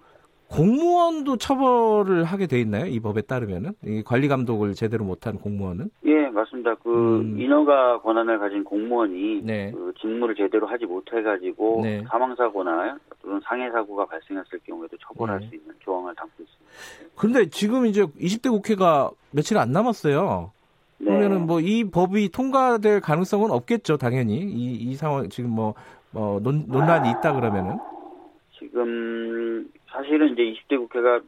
공무원도 처벌을 하게 돼 있나요? 이 법에 따르면은 이 관리 감독을 제대로 못한 공무원은? 예, 맞습니다. 그 음. 인허가 권한을 가진 공무원이 네. 그 직무를 제대로 하지 못해가지고 네. 사망 사고나 또는 상해 사고가 발생했을 경우에도 처벌할 네. 수 있는 조항을 담고 있습니다. 그런데 지금 이제 20대 국회가 며칠 안 남았어요. 네. 그러면은 뭐 이 법이 통과될 가능성은 없겠죠, 당연히 이, 이 상황 지금 뭐, 뭐 논, 논란이 있다 그러면은 지금 사실은 이제 20대 국회가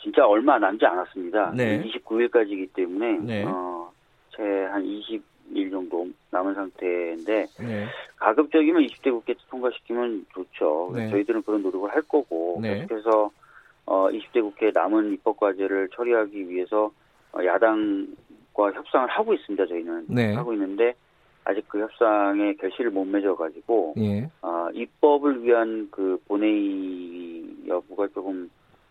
진짜 얼마 남지 않았습니다. 네. 29일까지이기 때문에 네. 어, 채한 20일 정도 남은 상태인데 네. 가급적이면 20대 국회 통과시키면 좋죠. 네. 저희들은 그런 노력을 할 거고 네. 계속해서 어, 20대 국회 남은 입법 과제를 처리하기 위해서 어, 야당과 협상을 하고 있습니다. 저희는 네. 하고 있는데 아직 그 협상에 결실을 못 맺어가지고 예. 어, 입법을 위한 그 본회의 여부가 조금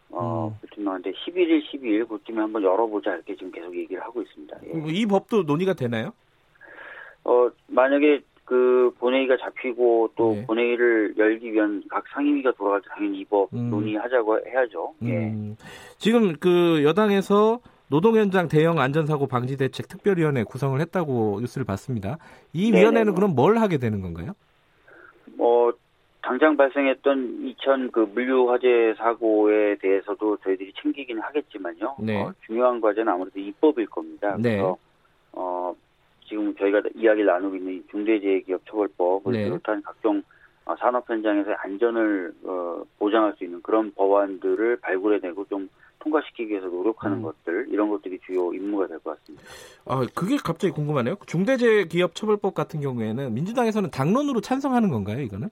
어, 음. 불투명한데 11일, 12일 그쯤에 한번 열어보자 이렇게 지금 계속 얘기를 하고 있습니다. 예. 이 법도 논의가 되나요? 어 만약에 그 본회의가 잡히고 또 네. 본회의를 열기 위한 각 상임위가 돌아갈 때 당연히 이법 음. 논의하자고 해야죠. 예. 음. 지금 그 여당에서 노동 현장 대형 안전사고 방지 대책 특별위원회 구성을 했다고 뉴스를 봤습니다. 이 위원회는 그럼 뭘 하게 되는 건가요? 뭐 당장 발생했던 2000그 물류 화재 사고에 대해서도 저희들이 챙기긴 하겠지만요. 네. 어, 중요한 과제는 아무래도 입법일 겁니다. 네. 그래서 어 지금 저희가 이야기를 나누고 있는 중대재해기업처벌법을 네. 비롯한 각종 어, 산업 현장에서의 안전을 어, 보장할 수 있는 그런 법안들을 발굴해내고 좀 통과시키기 위해서 노력하는 음. 것들 이런 것들이 주요 임무가 될 것 같습니다. 아 그게 갑자기 궁금하네요. 중대재해기업처벌법 같은 경우에는 민주당에서는 당론으로 찬성하는 건가요, 이거는?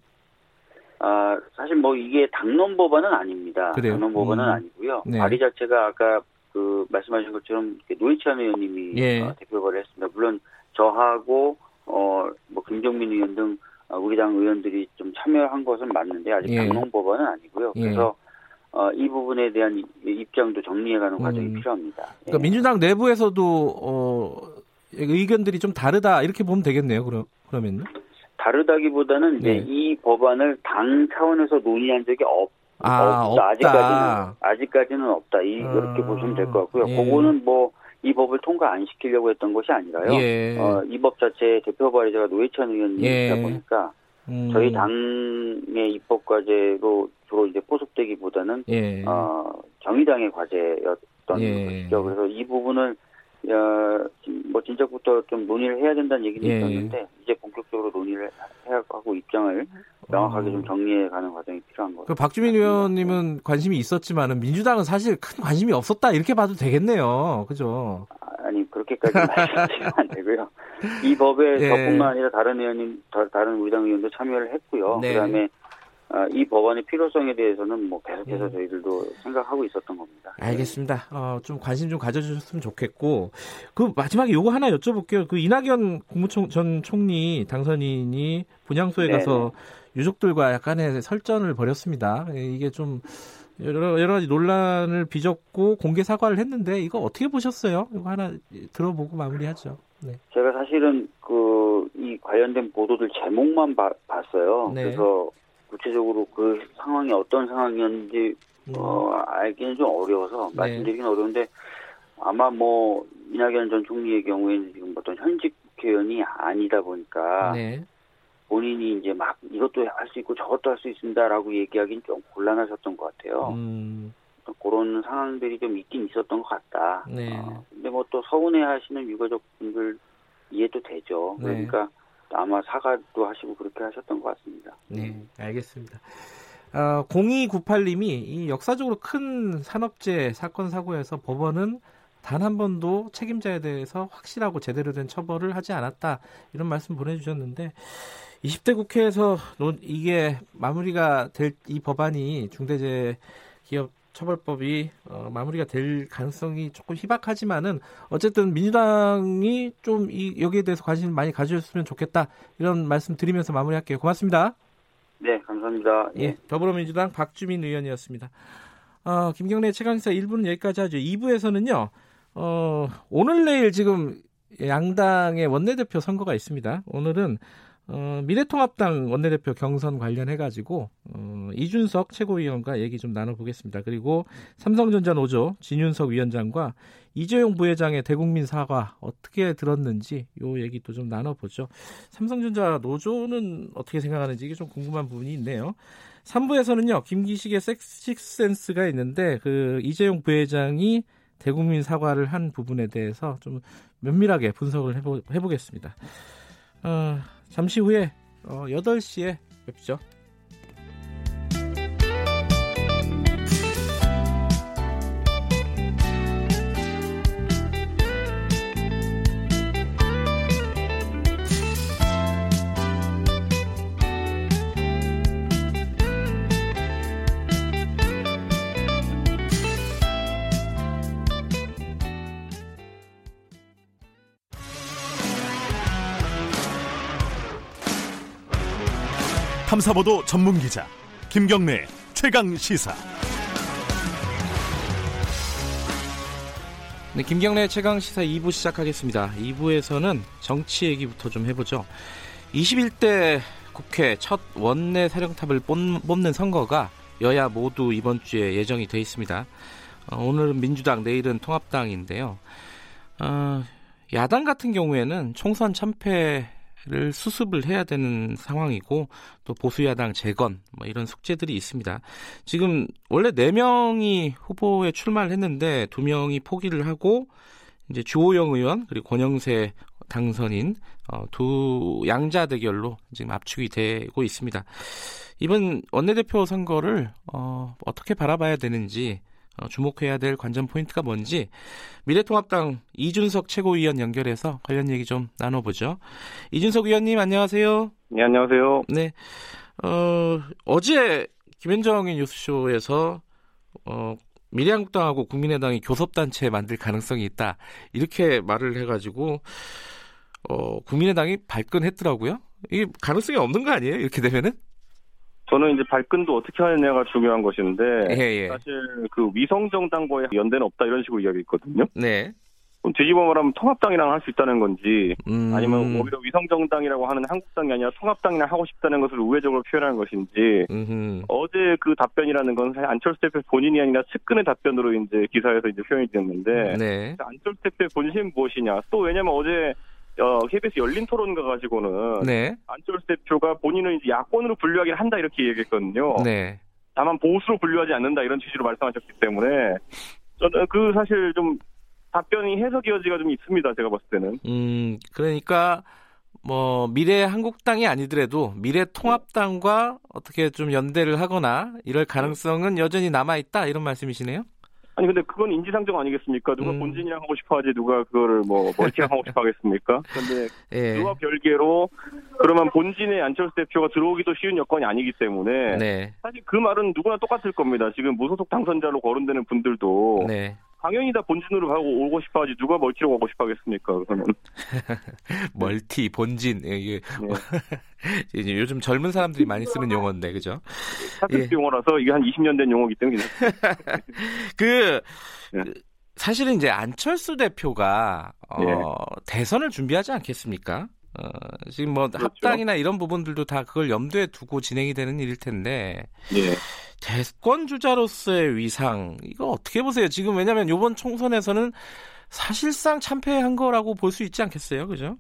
아 사실 뭐 이게 당론 법안은 아닙니다. 그래요? 당론 법안은 음. 아니고요. 네. 발의 자체가 아까 그 말씀하신 것처럼 노회찬 의원님이 예. 어, 대표 발의 했습니다. 물론 저하고 어뭐 김종민 의원 등 어, 우리 당 의원들이 좀 참여한 것은 맞는데 아직 예. 당론 법안은 아니고요. 예. 그래서 어, 이 부분에 대한 입장도 정리해가는 과정이 음. 필요합니다. 그러니까 예. 민주당 내부에서도 어, 의견들이 좀 다르다 이렇게 보면 되겠네요. 그러, 그러면 다르다기보다는 네. 이 법안을 당 차원에서 논의한 적이 없, 아, 없다. 아직까지는 아직까지는 없다. 이, 아, 이렇게 보시면 될 것 같고요. 예. 그거는 뭐 이 법을 통과 안 시키려고 했던 것이 아니라요. 예. 어, 이 법 자체 대표 발의자가 노회찬 의원이다 예. 보니까 음. 저희 당의 입법 과제로 주로 이제 포섭되기보다는 예. 어, 정의당의 과제였던 예. 것이죠. 그래서 이 부분을 야, 뭐 진작부터 좀 논의를 해야 된다는 얘기는 예. 있었는데 이제 본격적으로 논의를 해야 하고 입장을 명확하게 어. 좀 정리해 가는 과정이 필요한 거죠. 그 박주민 의원님은 관심이 있었지만은 민주당은 사실 큰 관심이 없었다 이렇게 봐도 되겠네요. 그죠? 아니 그렇게까지 말씀하시면 안 되고요. 이 법에 예. 저뿐만 아니라 다른 의원님, 다른 우리 당 의원도 참여를 했고요. 네. 그다음에 아, 이 법안의 필요성에 대해서는 뭐 계속해서 음. 저희들도 생각하고 있었던 겁니다. 알겠습니다. 어, 좀 관심 좀 가져주셨으면 좋겠고 그 마지막에 요거 하나 여쭤볼게요. 그 이낙연 국무총 전 총리 당선인이 분향소에 네네. 가서 유족들과 약간의 설전을 벌였습니다. 예, 이게 좀 여러, 여러 가지 논란을 빚었고 공개 사과를 했는데 이거 어떻게 보셨어요? 이거 하나 들어보고 마무리하죠. 네. 제가 사실은 그 이 관련된 보도들 제목만 바, 봤어요. 네. 그래서 구체적으로 그 상황이 어떤 상황이었는지 음. 어, 알기는 좀 어려워서 네. 말씀드리기는 어려운데 아마 뭐 이낙연 전 총리의 경우에는 지금 어떤 현직 국회의원이 아니다 보니까 네. 본인이 이제 막 이것도 할 수 있고 저것도 할 수 있습니다라고 얘기하기는 좀 곤란하셨던 것 같아요. 음. 그런 상황들이 좀 있긴 있었던 것 같다. 네. 어, 근데 뭐 또 서운해하시는 유가족분들 이해도 되죠. 네. 그러니까 아마 사과도 하시고 그렇게 하셨던 것 같습니다. 네, 알겠습니다. 어, 0298님이 이 역사적으로 큰 산업재 사건 사고에서 법원은 단 한 번도 책임자에 대해서 확실하고 제대로 된 처벌을 하지 않았다 이런 말씀 보내주셨는데 20대 국회에서 이게 마무리가 될 이 법안이 중대재해 기업 처벌법이 어, 마무리가 될 가능성이 조금 희박하지만은 어쨌든 민주당이 좀 이 여기에 대해서 관심 많이 가져줬으면 좋겠다 이런 말씀 드리면서 마무리할게요. 고맙습니다. 네, 감사합니다. 예, 더불어민주당 박주민 의원이었습니다. 어, 김경래 최강사 1부는 여기까지 하죠. 2부에서는요. 어, 오늘 내일 지금 양당의 원내대표 선거가 있습니다. 오늘은 어, 미래통합당 원내대표 경선 관련해가지고 어, 이준석 최고위원과 얘기 좀 나눠보겠습니다. 그리고 삼성전자 노조 진윤석 위원장과 이재용 부회장의 대국민 사과 어떻게 들었는지 요 얘기도 좀 나눠보죠. 삼성전자 노조는 어떻게 생각하는지 이게 좀 궁금한 부분이 있네요. 3부에서는요 김기식의 섹시센스가 있는데 그 이재용 부회장이 대국민 사과를 한 부분에 대해서 좀 면밀하게 분석을 해보, 해보겠습니다. 어, 잠시 후에 어, 8시에 뵙죠. 탐사보도 전문 기자 김경래 최강 시사. 네, 김경래 최강 시사 2부 시작하겠습니다. 2부에서는 정치 얘기부터 좀 해보죠. 21대 국회 첫 원내 사령탑을 뽑는 선거가 여야 모두 이번 주에 예정이 돼 있습니다. 어, 오늘은 민주당, 내일은 통합당인데요. 어, 야당 같은 경우에는 총선 참패 를 수습을 해야 되는 상황이고 또 보수 야당 재건 뭐 이런 숙제들이 있습니다. 지금 원래 네 명이 후보에 출마를 했는데 두 명이 포기를 하고 이제 주호영 의원 그리고 권영세 당선인 어, 두 양자 대결로 지금 압축이 되고 있습니다. 이번 원내대표 선거를 어, 어떻게 바라봐야 되는지 어, 주목해야 될 관전 포인트가 뭔지 미래통합당 이준석 최고위원 연결해서 관련 얘기 좀 나눠보죠. 이준석 위원님 안녕하세요. 네 안녕하세요. 네. 어, 어제 김현정의 뉴스쇼에서 어, 미래한국당하고 국민의당이 교섭단체 만들 가능성이 있다 이렇게 말을 해가지고 어, 국민의당이 발끈했더라고요. 이게 가능성이 없는 거 아니에요? 이렇게 되면은? 저는 이제 발끈도 어떻게 하느냐가 중요한 것인데 예, 예. 사실 그 위성 정당과의 연대는 없다 이런 식으로 이야기했거든요. 네. 그럼 뒤집어 말하면 통합당이랑 할 수 있다는 건지 음. 아니면 오히려 위성 정당이라고 하는 한국당이 아니라 통합당이랑 하고 싶다는 것을 우회적으로 표현하는 것인지 음흠. 어제 그 답변이라는 건 사실 안철수 대표 본인이 아니라 측근의 답변으로 이제 기사에서 이제 표현이 됐는데 네. 안철수 대표의 본심은 무엇이냐 또 왜냐면 어제 어, KBS 열린 토론 가 가지고는 네. 안철수 대표가 본인은 이제 야권으로 분류하긴 한다 이렇게 얘기했거든요. 네. 다만 보수로 분류하지 않는다 이런 취지로 말씀하셨기 때문에 저는 그 사실 좀 답변이 해석이 여지가 좀 있습니다. 제가 봤을 때는. 음, 그러니까 뭐 미래 한국당이 아니더라도 미래 통합당과 어떻게 좀 연대를 하거나 이럴 가능성은 여전히 남아 있다 이런 말씀이시네요. 아니 근데 그건 인지상정 아니겠습니까? 누가 음. 본진이랑 하고 싶어하지 누가 그거를 뭐 멀티랑 하고 싶어 하겠습니까? 그런데 예. 누가 별개로 그러면 본진에 안철수 대표가 들어오기도 쉬운 여건이 아니기 때문에 네. 사실 그 말은 누구나 똑같을 겁니다. 지금 무소속 당선자로 거론되는 분들도 네. 당연히 다 본진으로 가고 오고 싶어 하지 누가 멀티로 가고 싶어 하겠습니까? 그러면 멀티 본진 예, 예. 네. 요즘 젊은 사람들이 많이 쓰는 용어인데 그죠? 사특 예. 용어라서 이게 한 20년 된 용어기 때문에 그 네. 사실은 이제 안철수 대표가 어, 네. 대선을 준비하지 않겠습니까? 어, 지금 뭐 그렇죠. 합당이나 이런 부분들도 다 그걸 염두에 두고 진행이 되는 일일 텐데 예. 대권 주자로서의 위상 이거 어떻게 보세요? 지금 왜냐하면 이번 총선에서는 사실상 참패한 거라고 볼 수 있지 않겠어요, 그죠?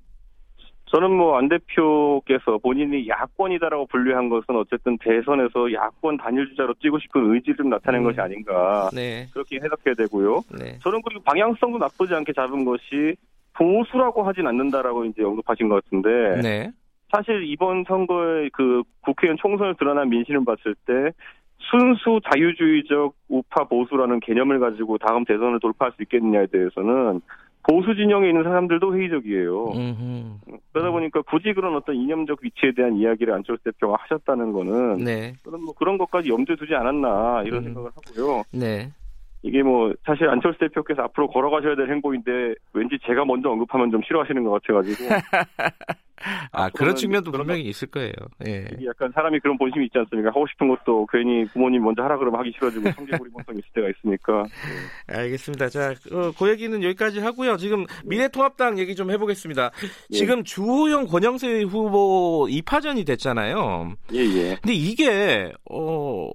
저는 뭐 안 대표께서 본인이 야권이다라고 분류한 것은 어쨌든 대선에서 야권 단일 주자로 뛰고 싶은 의지를 좀 나타낸 음. 것이 아닌가 네. 그렇게 해석해야 되고요. 네. 저는 그리고 방향성도 나쁘지 않게 잡은 것이 보수라고 하진 않는다라고 이제 언급하신 것 같은데 네. 사실 이번 선거의 그 국회의원 총선을 드러난 민심을 봤을 때 순수 자유주의적 우파 보수라는 개념을 가지고 다음 대선을 돌파할 수 있겠느냐에 대해서는 보수 진영에 있는 사람들도 회의적이에요. 음흠. 그러다 보니까 굳이 그런 어떤 이념적 위치에 대한 이야기를 안철수 대표가 하셨다는 거는 네. 그런 뭐 그런 것까지 염두에 두지 않았나 이런 음. 생각을 하고요. 네. 이게 뭐 사실 안철수 대표께서 앞으로 걸어가셔야 될 행보인데 왠지 제가 먼저 언급하면 좀 싫어하시는 것 같아가지고 아 그런 측면도 분명히 있을 거예요. 예. 약간 사람이 그런 본심이 있지 않습니까? 하고 싶은 것도 괜히 부모님 먼저 하라 그러면 하기 싫어지고 성질부리 본성이 있을 때가 있으니까. 예. 알겠습니다. 자, 어, 그 얘기는 여기까지 하고요. 지금 미래통합당 얘기 좀 해보겠습니다. 예. 지금 주호영 권영세 후보 2파전이 됐잖아요. 예, 예. 근데 이게 어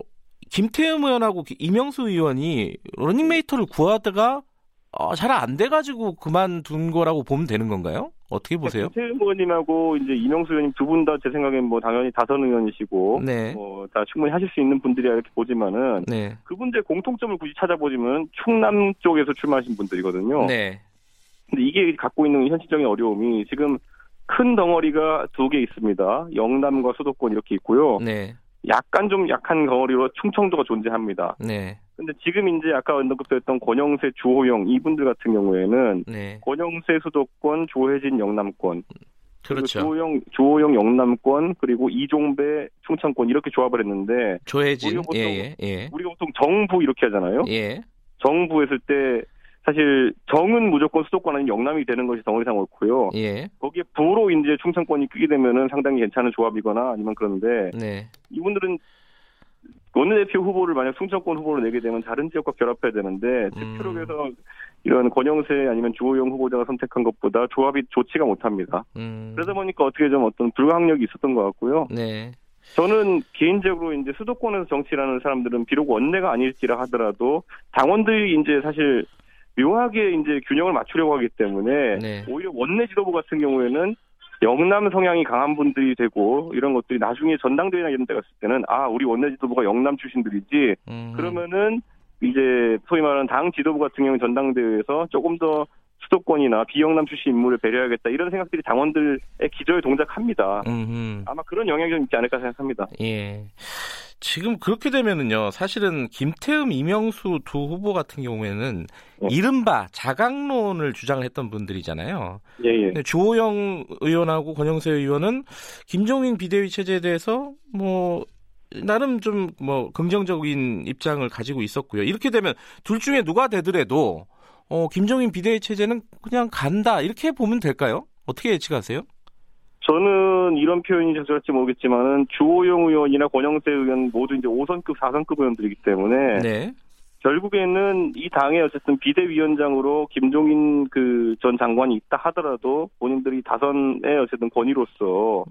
김태흠 의원하고 이명수 의원이 러닝메이트를 구하다가 어, 잘 안 돼가지고 그만둔 거라고 보면 되는 건가요? 어떻게 보세요? 김태흠 의원님하고 이제 이명수 의원님 두 분 다 제 생각엔 뭐 당연히 다선 의원이시고 네. 뭐 다 충분히 하실 수 있는 분들이야 이렇게 보지만은 네. 그분들의 공통점을 굳이 찾아보시면 충남 쪽에서 출마하신 분들이거든요. 네. 근데 이게 갖고 있는 현실적인 어려움이 지금 큰 덩어리가 두 개 있습니다. 영남과 수도권 이렇게 있고요. 네. 약간 좀 약한 덩어리로 충청도가 존재합니다. 네. 근데 지금 이제 아까 언급했던 권영세, 주호영 이분들 같은 경우에는 네. 권영세 수도권, 조혜진 영남권, 그렇죠. 주호영, 주호영 영남권 그리고 이종배 충청권 이렇게 조합을 했는데 조혜진 우리가 보통, 예, 예, 예. 우리가 보통 정부 이렇게 하잖아요. 예. 정부 했을 때 사실 정은 무조건 수도권 아닌 영남이 되는 것이 덩어리상 옳고요. 예. 거기에 부로 이제 충청권이 끼게 되면은 상당히 괜찮은 조합이거나 아니면 그런데 네. 이분들은 원내대표 후보를 만약 충청권 후보로 내게 되면 다른 지역과 결합해야 되는데 대표로 음. 이런 권영세 아니면 주호영 후보자가 선택한 것보다 조합이 좋지가 못합니다. 음. 그러다 보니까 어떻게 좀 어떤 불가항력이 있었던 것 같고요. 네. 저는 개인적으로 이제 수도권에서 정치라는 사람들은 비록 원내가 아닐지라 하더라도 당원들이 이제 사실 묘하게 이제 균형을 맞추려고 하기 때문에 네. 오히려 원내 지도부 같은 경우에는 영남 성향이 강한 분들이 되고 이런 것들이 나중에 전당대회나 이런 데 갔을 때는 아 우리 원내 지도부가 영남 출신들이지 음. 그러면은 이제 소위 말하는 당 지도부 같은 경우 전당대회에서 조금 더 수도권이나 비영남 출신 인물을 배려하겠다 이런 생각들이 당원들의 기저에 동작합니다. 음흠. 아마 그런 영향이 좀 있지 않을까 생각합니다. 예. 지금 그렇게 되면은요, 사실은 김태흠, 이명수 두 후보 같은 경우에는 네. 이른바 자강론을 주장을 했던 분들이잖아요. 예, 예. 근데 조호영 의원하고 권영세 의원은 김종인 비대위 체제에 대해서 뭐 나름 좀 뭐 긍정적인 입장을 가지고 있었고요. 이렇게 되면 둘 중에 누가 되더라도 어, 김종인 비대위 체제는 그냥 간다 이렇게 보면 될까요? 어떻게 예측하세요? 저는 이런 표현이 적절할지 모르겠지만은 주호영 의원이나 권영세 의원 모두 이제 5선급, 4선급 의원들이기 때문에 네. 결국에는 이 당의 어쨌든 비대위원장으로 김종인 그 전 장관이 있다 하더라도 본인들이 다선의 어쨌든 권위로서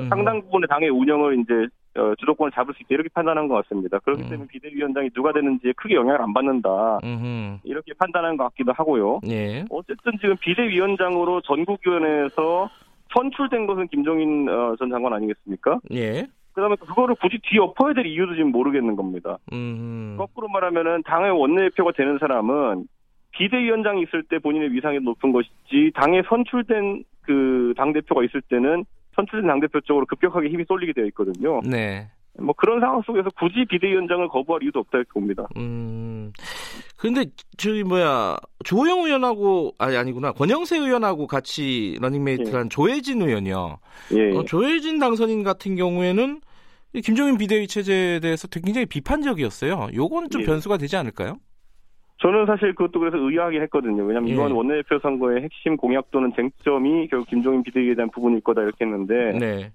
음. 상당 부분의 당의 운영을 이제 어, 주도권을 잡을 수 있다 이렇게 판단한 것 같습니다. 그렇기 음. 때문에 비대위원장이 누가 되는지에 크게 영향을 안 받는다 음흠. 이렇게 판단한 것 같기도 하고요. 예. 어쨌든 지금 비대위원장으로 전국위원회에서 선출된 것은 김종인 어, 전 장관 아니겠습니까? 예. 그다음에 그거를 굳이 뒤엎어야 될 이유도 지금 모르겠는 겁니다. 음. 거꾸로 말하면은 당의 원내대표가 되는 사람은 비대위원장이 있을 때 본인의 위상이 높은 것이지 당에 선출된 그 당 대표가 있을 때는 선출된 당 대표 쪽으로 급격하게 힘이 쏠리게 되어 있거든요. 네. 뭐 그런 상황 속에서 굳이 비대위원장을 거부할 이유도 없다 이렇게 봅니다. 음. 근데 저기 뭐야 조영 의원하고 아니 아니구나 권영세 의원하고 같이 러닝메이트한 예. 조해진 의원이요. 예. 어, 조해진 당선인 같은 경우에는 김종인 비대위 체제에 대해서 굉장히 비판적이었어요. 요거는 좀 예. 변수가 되지 않을까요? 저는 사실 그것도 그래서 의아하긴 했거든요. 왜냐하면 예. 이번 원내대표 선거의 핵심 공약 또는 쟁점이 결국 김종인 비대위에 대한 부분일 거다 이렇게 했는데 네.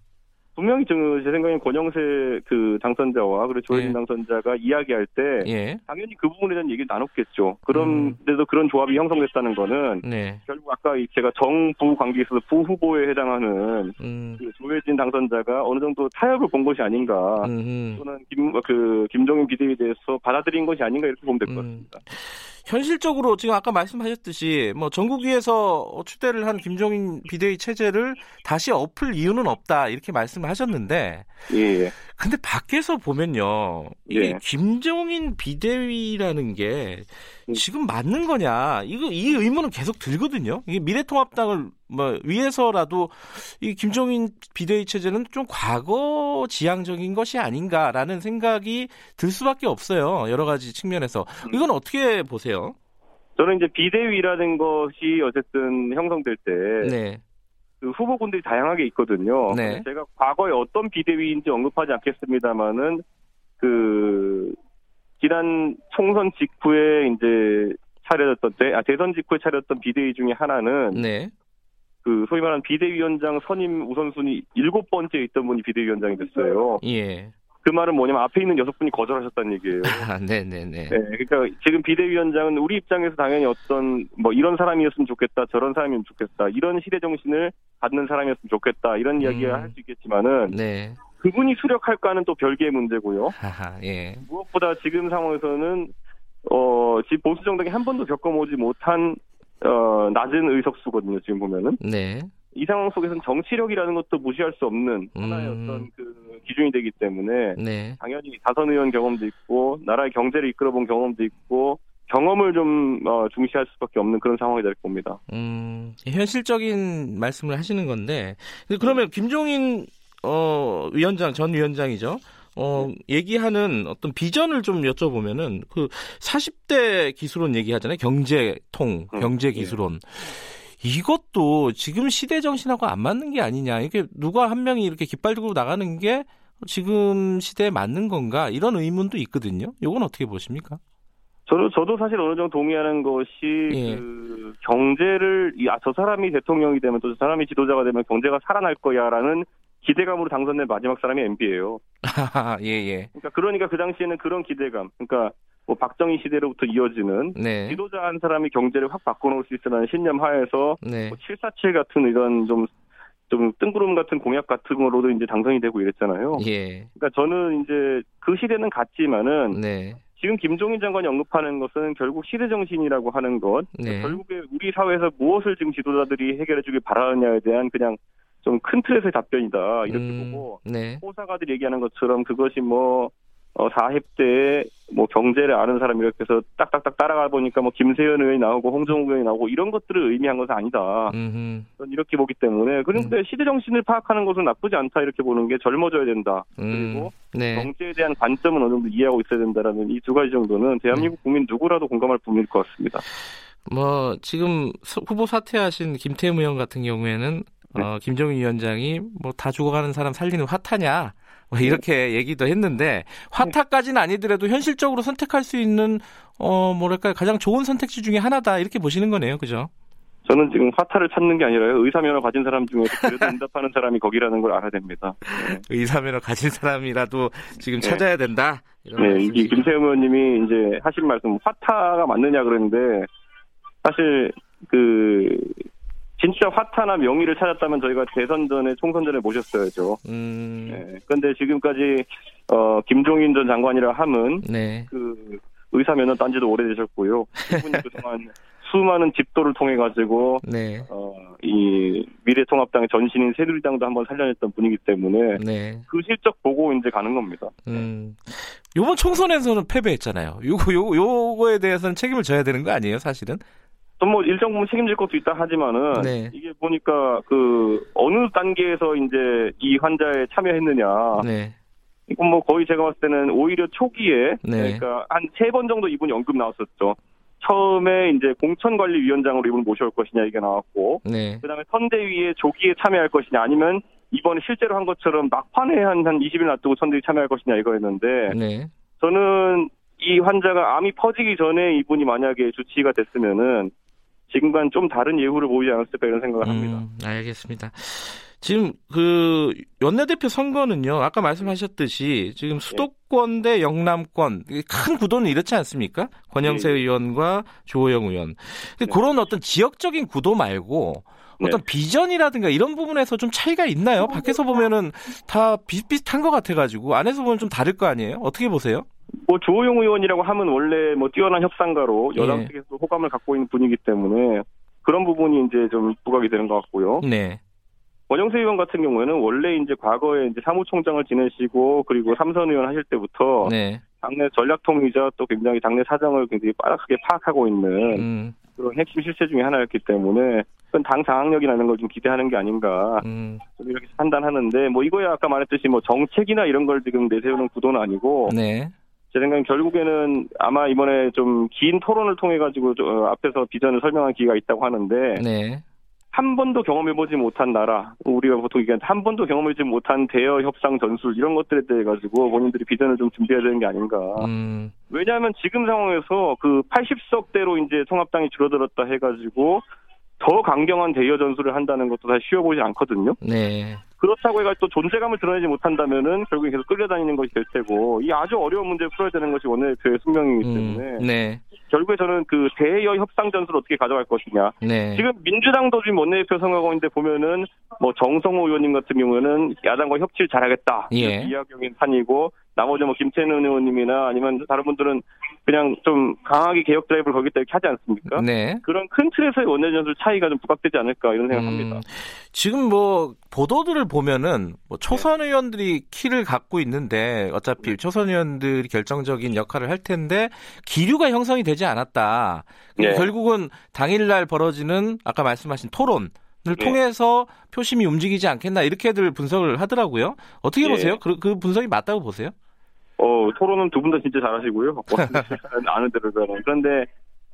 분명히 제 생각엔 권영세 그 당선자와 그리고 조혜진 예. 당선자가 이야기할 때 예. 당연히 그 부분에 대한 얘기를 나눴겠죠. 그런데도 음. 그런 조합이 형성됐다는 거는 네. 결국 아까 제가 정부 관계에 있어서 부후보에 해당하는 음. 그 조혜진 당선자가 어느 정도 타협을 본 것이 아닌가 음흠. 또는 김, 그 김종인 비대위에 대해서 받아들인 것이 아닌가 이렇게 보면 될것 음. 같습니다. 현실적으로 지금 아까 말씀하셨듯이 뭐 전국위에서 추대를 한 김종인 비대위 체제를 다시 엎을 이유는 없다 이렇게 말씀을 하셨는데 예. 예. 근데 밖에서 보면요 이게 예. 김종인 비대위라는 게 음. 지금 맞는 거냐 이거 이 의문은 계속 들거든요. 이게 미래통합당을 뭐 위해서라도 이 김종인 비대위 체제는 좀 과거 지향적인 것이 아닌가라는 생각이 들 수밖에 없어요. 여러 가지 측면에서 음. 이건 어떻게 보세요? 저는 이제 비대위라는 것이 어쨌든 형성될 때 네. 그 후보군들이 다양하게 있거든요. 네. 제가 과거에 어떤 비대위인지 언급하지 않겠습니다만은 그 지난 총선 직후에 이제 차려졌던 때, 아, 대선 직후에 차렸던 비대위 중에 하나는 네. 그 소위 말하는 비대위원장 선임 우선순위 일곱 번째 있던 분이 비대위원장이 됐어요. 예. 그 말은 뭐냐면 앞에 있는 여섯 분이 거절하셨다는 얘기예요. 아, 네네네. 네, 그러니까 지금 비대위원장은 우리 입장에서 당연히 어떤 뭐 이런 사람이었으면 좋겠다, 저런 사람이면 좋겠다, 이런 시대 정신을 갖는 사람이었으면 좋겠다 이런 음. 이야기를 할 수 있겠지만은 네. 그분이 수력할까는 또 별개의 문제고요. 하하, 예. 무엇보다 지금 상황에서는 어, 지 보수 정당이 한 번도 겪어보지 못한 어, 낮은 의석수거든요. 지금 보면은. 네. 이 상황 속에서는 정치력이라는 것도 무시할 수 없는 하나의 음. 어떤 그 기준이 되기 때문에 네. 당연히 다선 의원 경험도 있고 나라의 경제를 이끌어본 경험도 있고 경험을 좀 어, 중시할 수밖에 없는 그런 상황이 될 겁니다. 음, 현실적인 말씀을 하시는 건데 그러면 김종인 어, 위원장 전 위원장이죠. 어, 얘기하는 어떤 비전을 좀 여쭤보면은 그 40대 기술론 얘기하잖아요. 경제통, 음, 경제기술론. 예. 이것도 지금 시대 정신하고 안 맞는 게 아니냐. 이게 누가 한 명이 이렇게 깃발 들고 나가는 게 지금 시대에 맞는 건가? 이런 의문도 있거든요. 이건 어떻게 보십니까? 저도 저도 사실 어느 정도 동의하는 것이 예. 그 경제를 아 저 사람이 대통령이 되면 또 저 사람이 지도자가 되면 경제가 살아날 거야라는 기대감으로 당선된 마지막 사람이 MB예요. 예, 예. 그러니까 그러니까 그 당시에는 그런 기대감. 그러니까 뭐 박정희 시대로부터 이어지는 네. 지도자 한 사람이 경제를 확 바꿔놓을 수 있다는 신념 하에서 네. 뭐 747 같은 이런 좀좀 뜬구름 같은 공약 같은 거로도 이제 당선이 되고 이랬잖아요. 예. 그러니까 저는 이제 그 시대는 같지만은 네. 지금 김종인 장관이 언급하는 것은 결국 시대 정신이라고 하는 것. 네. 결국에 우리 사회에서 무엇을 지금 지도자들이 해결해주길 바라느냐에 대한 그냥 좀 큰 틀에서의 답변이다 이렇게 음, 보고 네. 호사가들이 얘기하는 것처럼 그것이 뭐 어, 4heb때 뭐 경제를 아는 사람 이렇게 해서 딱딱딱 따라가 보니까 뭐 김세현 의원이 나오고 홍정욱 의원이 나오고 이런 것들을 의미한 것은 아니다. 음흠. 이렇게 보기 때문에 그런데 음. 시대 정신을 파악하는 것은 나쁘지 않다 이렇게 보는 게 젊어져야 된다. 음. 그리고 네. 경제에 대한 관점은 어느 정도 이해하고 있어야 된다라는 이 두 가지 정도는 대한민국 네. 국민 누구라도 공감할 부분일 것 같습니다. 뭐 지금 후보 사퇴하신 김태우 의원 같은 경우에는 네. 어, 김정인 위원장이 뭐 다 죽어가는 사람 살리는 화타냐 뭐 네. 이렇게 얘기도 했는데 화타까지는 아니더라도 현실적으로 선택할 수 있는 어 뭐랄까 가장 좋은 선택지 중에 하나다 이렇게 보시는 거네요, 그죠? 저는 지금 화타를 찾는 게 아니라요. 의사면허 가진 사람 중에서 그래도 응답하는 사람이 거기라는 걸 알아야 됩니다. 네. 의사면허 가진 사람이라도 지금 네. 찾아야 된다. 네, 이게 김세현 의원님이 이제 하신 말씀 화타가 맞느냐 그러는데 사실 그 진짜 화타나 명의를 찾았다면 저희가 대선 전에 총선 전에 모셨어야죠. 음. 네. 그런데 지금까지 어 김종인 전 장관이라 함은 네. 그 의사 면허 딴지도 오래되셨고요. 그분이 그동안 수많은 집도를 통해 가지고 네. 어 이 미래통합당의 전신인 새누리당도 한번 살려냈던 분이기 때문에 네. 그 실적 보고 이제 가는 겁니다. 음. 요번 총선에서는 패배했잖아요. 요거 요 요거에 대해서는 책임을 져야 되는 거 아니에요, 사실은? 뭐 일정 부분 책임질 것도 있다 하지만은 네. 이게 보니까 그 어느 단계에서 이제 이 환자에 참여했느냐. 네. 이건 뭐 거의 제가 봤을 때는 오히려 초기에 네. 그러니까 한 세 번 정도 이분이 언급 나왔었죠. 처음에 이제 공천관리위원장으로 이분 모셔올 것이냐 이게 나왔고, 네. 그다음에 선대위에 조기에 참여할 것이냐 아니면 이번에 실제로 한 것처럼 막판에 한, 한 20일 놔두고 선대위 참여할 것이냐 이거였는데, 네. 저는 이 환자가 암이 퍼지기 전에 이분이 만약에 주치의가 됐으면은 지금과는 좀 다른 예후를 보이지 않았을까 이런 생각을 음, 합니다. 알겠습니다. 지금 그 원내대표 선거는요. 아까 말씀하셨듯이 지금 네. 수도권 대 영남권 큰 구도는 이렇지 않습니까? 권영세 네. 의원과 조호영 의원. 근데 네. 그런 어떤 지역적인 구도 말고 어떤 네. 비전이라든가 이런 부분에서 좀 차이가 있나요? 밖에서 보면은 다 비슷비슷한 것 같아가지고 안에서 보면 좀 다를 거 아니에요? 어떻게 보세요? 뭐 주호영 의원이라고 하면 원래 뭐 뛰어난 협상가로 여당 예. 측에서 호감을 갖고 있는 분이기 때문에 그런 부분이 이제 좀 부각이 되는 것 같고요. 네. 원영세 의원 같은 경우에는 원래 이제 과거에 이제 사무총장을 지내시고 그리고 삼선 의원 하실 때부터 네. 당내 전략통이자 또 굉장히 당내 사정을 굉장히 빠르게 파악하고 있는 음. 그런 핵심 실세 중에 하나였기 때문에 그건 당 장악력이라는 걸 좀 기대하는 게 아닌가 음. 이렇게 판단하는데 뭐 이거야 아까 말했듯이 뭐 정책이나 이런 걸 지금 내세우는 구도는 아니고 네. 제 생각엔 결국에는 아마 이번에 좀 긴 토론을 통해 가지고 앞에서 비전을 설명한 기회가 있다고 하는데 네. 한 번도 경험해보지 못한 나라, 우리가 보통 얘기하는 한 번도 경험해보지 못한 대여 협상 전술 이런 것들에 대해 가지고 본인들이 비전을 좀 준비해야 되는 게 아닌가. 음. 왜냐하면 지금 상황에서 그 80석대로 이제 통합당이 줄어들었다 해가지고 더 강경한 대여 전술을 한다는 것도 사실 쉬워 보이지 않거든요. 네. 그렇다고 해가 또 존재감을 드러내지 못한다면은 결국에 계속 끌려다니는 것이 될 테고 이 아주 어려운 문제를 풀어야 되는 것이 원내대표의 숙명이기 음, 때문에 음, 네. 결국에 저는 그 대여 협상 전술을 어떻게 가져갈 것이냐. 네. 지금 민주당도 지금 원내대표 선거하고 있는데 보면은 뭐 정성호 의원님 같은 경우에는 야당과 협치를 잘하겠다. 예. 이야기인 판이고 나머지 뭐 김태년 의원님이나 아니면 다른 분들은 그냥 좀 강하게 개혁 드라이브를 거기다 이렇게 하지 않습니까? 네. 그런 큰 틀에서의 원내 전술 차이가 좀 부각되지 않을까 이런 생각합니다. 음, 지금 뭐 보도들을 보면은 뭐 초선 의원들이 키를 갖고 있는데 어차피 초선 의원들이 결정적인 역할을 할 텐데 기류가 형성이 되지 않았다. 네. 결국은 당일날 벌어지는 아까 말씀하신 토론 을 네. 통해서 표심이 움직이지 않겠나 이렇게들 분석을 하더라고요. 어떻게 네. 보세요? 그, 그 분석이 맞다고 보세요? 어 토론은 두 분 다 진짜 잘하시고요. 아는 대로는 그런데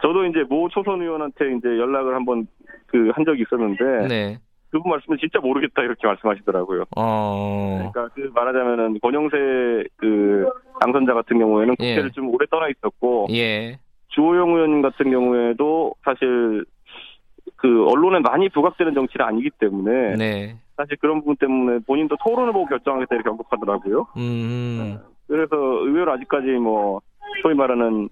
저도 이제 모 초선 의원한테 이제 연락을 한번 그 한 적이 있었는데 네. 그분 말씀은 진짜 모르겠다 이렇게 말씀하시더라고요. 어... 그러니까 그 말하자면은 권영세 그 당선자 같은 경우에는 예. 국회를 예. 좀 오래 떠나 있었고 예. 주호영 의원 같은 경우에도 사실 그 언론에 많이 부각되는 정치는 아니기 때문에 네. 사실 그런 부분 때문에 본인도 토론을 보고 결정하겠다 이렇게 언급하더라고요. 음. 네. 그래서 의외로 아직까지 뭐 소위 말하는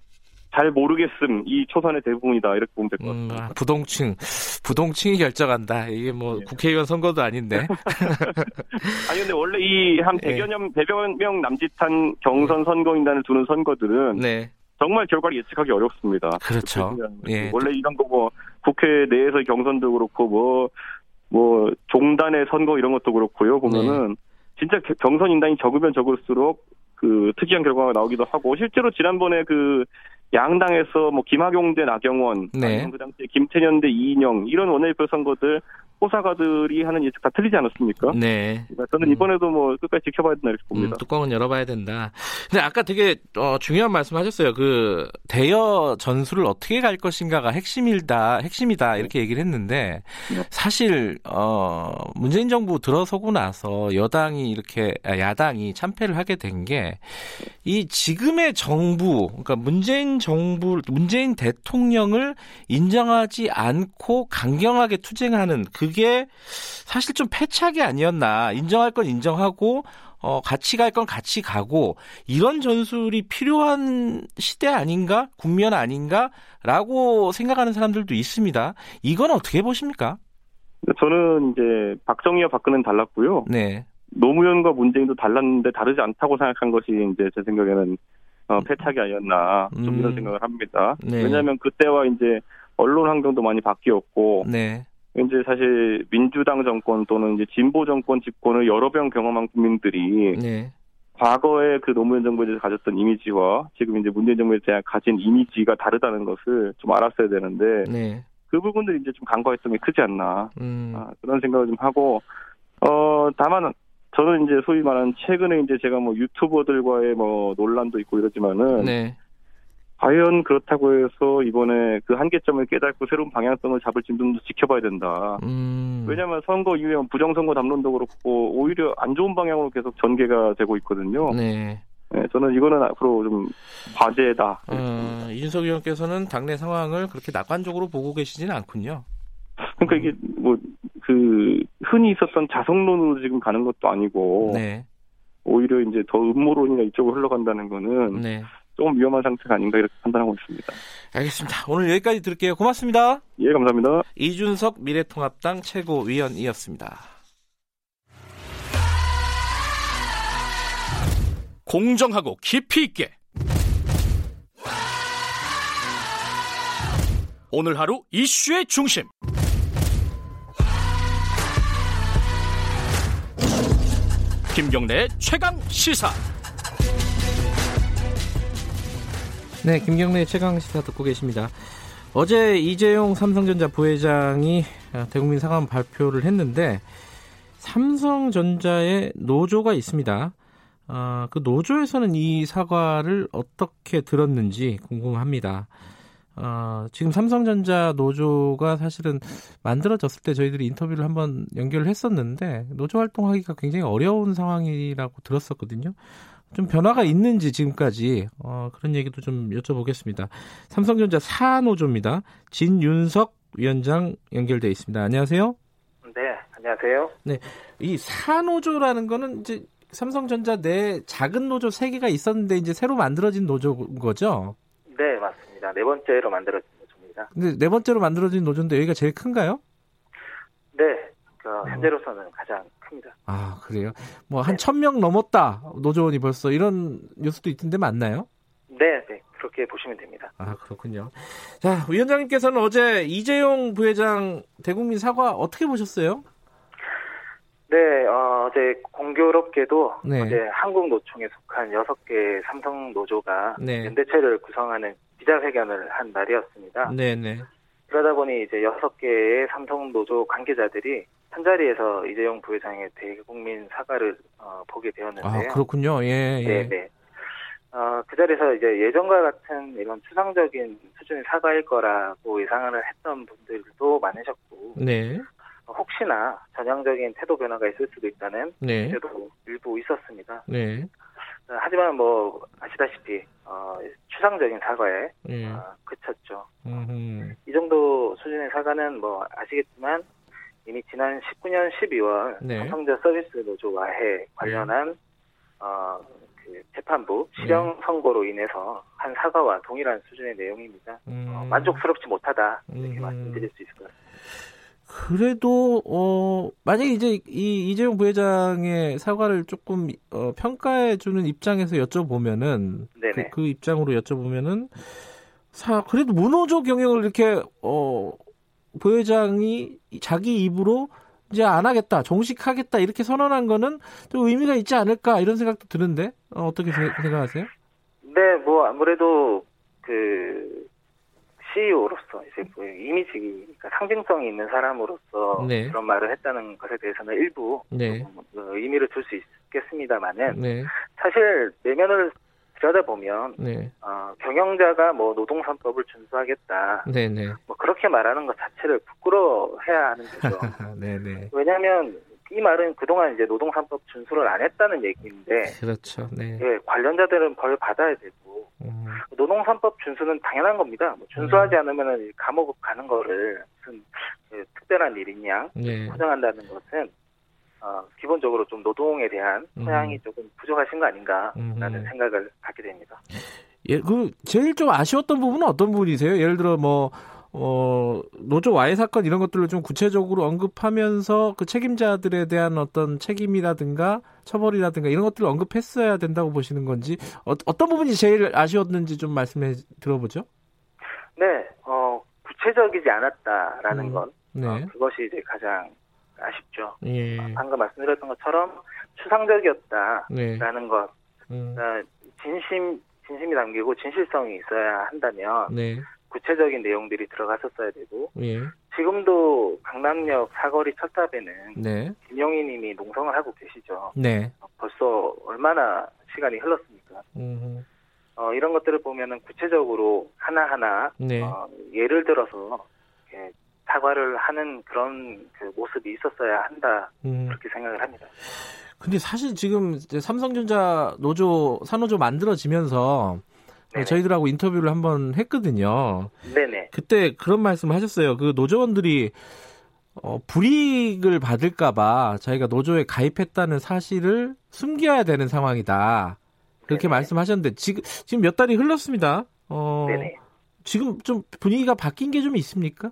잘 모르겠음 이 초선의 대부분이다 이렇게 보면 될것 음, 같습니다. 음, 부동층 부동층이 결정한다 이게 뭐 네. 국회의원 선거도 아닌데. 아니 근데 원래 이 한 100여 명 100여 명 남짓한 경선 선거인단을 두는 선거들은 네. 정말 결과를 예측하기 어렵습니다. 그렇죠. 예. 원래 이런 거뭐 국회 내에서 경선도 그렇고 뭐뭐 뭐 종단의 선거 이런 것도 그렇고요. 보면은 네. 진짜 경선 인단이 적으면 적을수록 그 특이한 결과가 나오기도 하고 실제로 지난번에 그 양당에서 뭐 김학용 대 나경원, 네. 그 당시에 김태년 대 이인영 이런 원내대표 선거들 호사가들이 하는 예측 다 틀리지 않았습니까? 네. 그러니까 저는 음. 이번에도 뭐 끝까지 지켜봐야 된다 이렇게 봅니다. 음, 뚜껑은 열어봐야 된다. 근데 아까 되게 어, 중요한 말씀하셨어요. 그 대여 전술을 어떻게 갈 것인가가 핵심이다, 핵심이다 이렇게 얘기를 했는데 네. 사실 어, 문재인 정부 들어서고 나서 여당이 이렇게 아, 야당이 참패를 하게 된 게 이 지금의 정부, 그러니까 문재인 정부, 문재인 대통령을 인정하지 않고 강경하게 투쟁하는 그 그게 사실 좀 패착이 아니었나. 인정할 건 인정하고 어, 같이 갈 건 같이 가고 이런 전술이 필요한 시대 아닌가? 국면 아닌가라고 생각하는 사람들도 있습니다. 이건 어떻게 보십니까? 저는 이제 박정희와 박근혜는 달랐고요. 네. 노무현과 문재인도 달랐는데 다르지 않다고 생각한 것이 이제 제 생각에는 어, 패착이 아니었나 좀 음. 이런 생각을 합니다. 네. 왜냐하면 그때와 이제 언론 환경도 많이 바뀌었고 네. 이제 사실 민주당 정권 또는 이제 진보 정권 집권을 여러 번 경험한 국민들이 네. 과거에 그 노무현 정부에 대해서 가졌던 이미지와 지금 이제 문재인 정부에 대한 가진 이미지가 다르다는 것을 좀 알았어야 되는데 네. 그 부분들이 이제 좀 간과했던 게 크지 않나 음. 아, 그런 생각을 좀 하고 어 다만 저는 이제 소위 말하는 최근에 이제 제가 뭐 유튜버들과의 뭐 논란도 있고 이러지만은 네. 과연 그렇다고 해서 이번에 그 한계점을 깨닫고 새로운 방향성을 잡을지 좀더 지켜봐야 된다. 음. 왜냐하면 선거 이후에 부정선거 담론도 그렇고 오히려 안 좋은 방향으로 계속 전개가 되고 있거든요. 네. 네 저는 이거는 앞으로 좀 과제다. 어, 이준석 의원께서는 당내 상황을 그렇게 낙관적으로 보고 계시지는 않군요. 그러니까 이게 뭐 그 흔히 있었던 자성론으로 지금 가는 것도 아니고 네. 오히려 이제 더 음모론이나 이쪽으로 흘러간다는 거는 네. 조금 위험한 상태가 아닌가 이렇게 판단하고 있습니다. 알겠습니다. 오늘 여기까지 들을게요. 고맙습니다. 예, 감사합니다. 이준석 미래통합당 최고위원이었습니다. 공정하고 깊이 있게 오늘 하루 이슈의 중심 김경래 최강 시사 네, 김경래 최강 시사 듣고 계십니다. 어제 이재용 삼성전자 부회장이 대국민 사과문 발표를 했는데 삼성전자에 노조가 있습니다. 어, 그 노조에서는 이 사과를 어떻게 들었는지 궁금합니다. 어, 지금 삼성전자 노조가 사실은 만들어졌을 때 저희들이 인터뷰를 한번 연결을 했었는데 노조 활동하기가 굉장히 어려운 상황이라고 들었었거든요. 좀 변화가 있는지 지금까지 어, 그런 얘기도 좀 여쭤보겠습니다. 삼성전자 사노조입니다. 진윤석 위원장 연결돼 있습니다. 안녕하세요. 네, 안녕하세요. 네, 이 사노조라는 거는 이제 삼성전자 내 작은 노조 세 개가 있었는데 이제 새로 만들어진 노조인 거죠? 네, 맞습니다. 네 번째로 만들어진 노조입니다. 근데 네 번째로 만들어진 노조인데 여기가 제일 큰가요? 네, 그 현재로서는 가장 큽니다. 아, 그래요? 뭐 한 천명 네. 넘었다. 노조원이 벌써 이런 뉴스도 있던데 맞나요? 네, 네. 그렇게 보시면 됩니다. 아, 그렇군요. 자, 위원장님께서는 어제 이재용 부회장 대국민 사과 어떻게 보셨어요? 네, 어, 제 공교롭게도 네. 어제 한국노총에 속한 6개 삼성 노조가 네. 연대체를 구성하는 기자회견을 한 날이었습니다. 네, 네. 그러다 보니 이제 6개의 삼성 노조 관계자들이 한 자리에서 이재용 부회장의 대국민 사과를 어, 보게 되었는데요. 아, 그렇군요. 예, 예. 네, 네. 어, 그 자리에서 이제 예전과 같은 이런 추상적인 수준의 사과일 거라고 예상을 했던 분들도 많으셨고, 네. 혹시나 전향적인 태도 변화가 있을 수도 있다는 네. 도 일부 있었습니다. 네. 어, 하지만 뭐 아시다시피 어, 추상적인 사과에 네. 어, 그쳤죠. 이 정도 수준의 사과는 뭐 아시겠지만 이미 지난 19년 12월 네. 삼성자 서비스 노조 와해 관련한 네. 어, 그 재판부 실형 네. 선고로 인해서 한 사과와 동일한 수준의 내용입니다. 어, 음. 어, 만족스럽지 못하다 이렇게 음. 말씀드릴 수 있을 것 같습니다. 그래도 어 만약에 이제 이 이재용 부회장의 사과를 조금 어, 평가해 주는 입장에서 여쭤보면은 그, 그, 입장으로 여쭤보면은 사 그래도 문호조 경영을 이렇게 어 부회장이 자기 입으로 이제 안 하겠다, 종식하겠다 이렇게 선언한 거는 좀 의미가 있지 않을까 이런 생각도 드는데 어, 떻게 생각하세요? 네, 뭐 아무래도 그 CEO로서 이제 뭐 이미지, 그러니까 상징성이 있는 사람으로서 네. 그런 말을 했다는 것에 대해서는 일부 네. 뭐 의미를 둘수 있겠습니다만은 네. 사실 내면을 들여다보면 네. 어, 경영자가 뭐 노동산법을 준수하겠다. 네네. 네. 뭐 그렇게 말하는 것 자체를 부끄러워해야 하는 거죠. 네네. 네. 왜냐하면 이 말은 그동안 이제 노동산법 준수를 안 했다는 얘기인데. 그렇죠. 네. 예, 관련자들은 벌 받아야 되고 음. 노동산법 준수는 당연한 겁니다. 뭐 준수하지 음. 않으면은 감옥 가는 거를 무슨 그 특별한 일이냐 네. 포장한다는 것은 어, 기본적으로 좀 노동에 대한 소양이 음. 조금 부족하신 거 아닌가라는 음. 생각을 갖게 됩니다. 예, 그 제일 좀 아쉬웠던 부분은 어떤 부분이세요? 예를 들어 뭐 어, 노조 와해 사건 이런 것들을 좀 구체적으로 언급하면서 그 책임자들에 대한 어떤 책임이라든가 처벌이라든가 이런 것들을 언급했어야 된다고 보시는 건지 어, 떤 부분이 제일 아쉬웠는지 좀 말씀해 들어보죠. 네, 어, 구체적이지 않았다라는 음, 건 네. 어, 그것이 이제 가장 아쉽죠. 예. 어, 방금 말씀드렸던 것처럼 추상적이었다라는 네. 것, 음. 어, 진심 진심이 담기고 진실성이 있어야 한다면 네. 구체적인 내용들이 들어갔었어야 되고 예. 지금도 강남역 사거리 철탑에는 네. 김용희님이 농성을 하고 계시죠. 네. 어, 벌써 얼마나 시간이 흘렀습니까? 어, 이런 것들을 보면은 구체적으로 하나하나 네. 어, 예를 들어서 사과를 하는 그런 그 모습이 있었어야 한다 음. 그렇게 생각을 합니다. 근데 사실 지금 삼성전자 노조 산노조 만들어지면서 네네. 저희들하고 인터뷰를 한번 했거든요. 네네. 그때 그런 말씀을 하셨어요. 그 노조원들이 어, 불이익을 받을까봐 저희가 노조에 가입했다는 사실을 숨겨야 되는 상황이다. 그렇게 네네. 말씀하셨는데 지금 지금 몇 달이 흘렀습니다. 어, 네네. 지금 좀 분위기가 바뀐 게 좀 있습니까?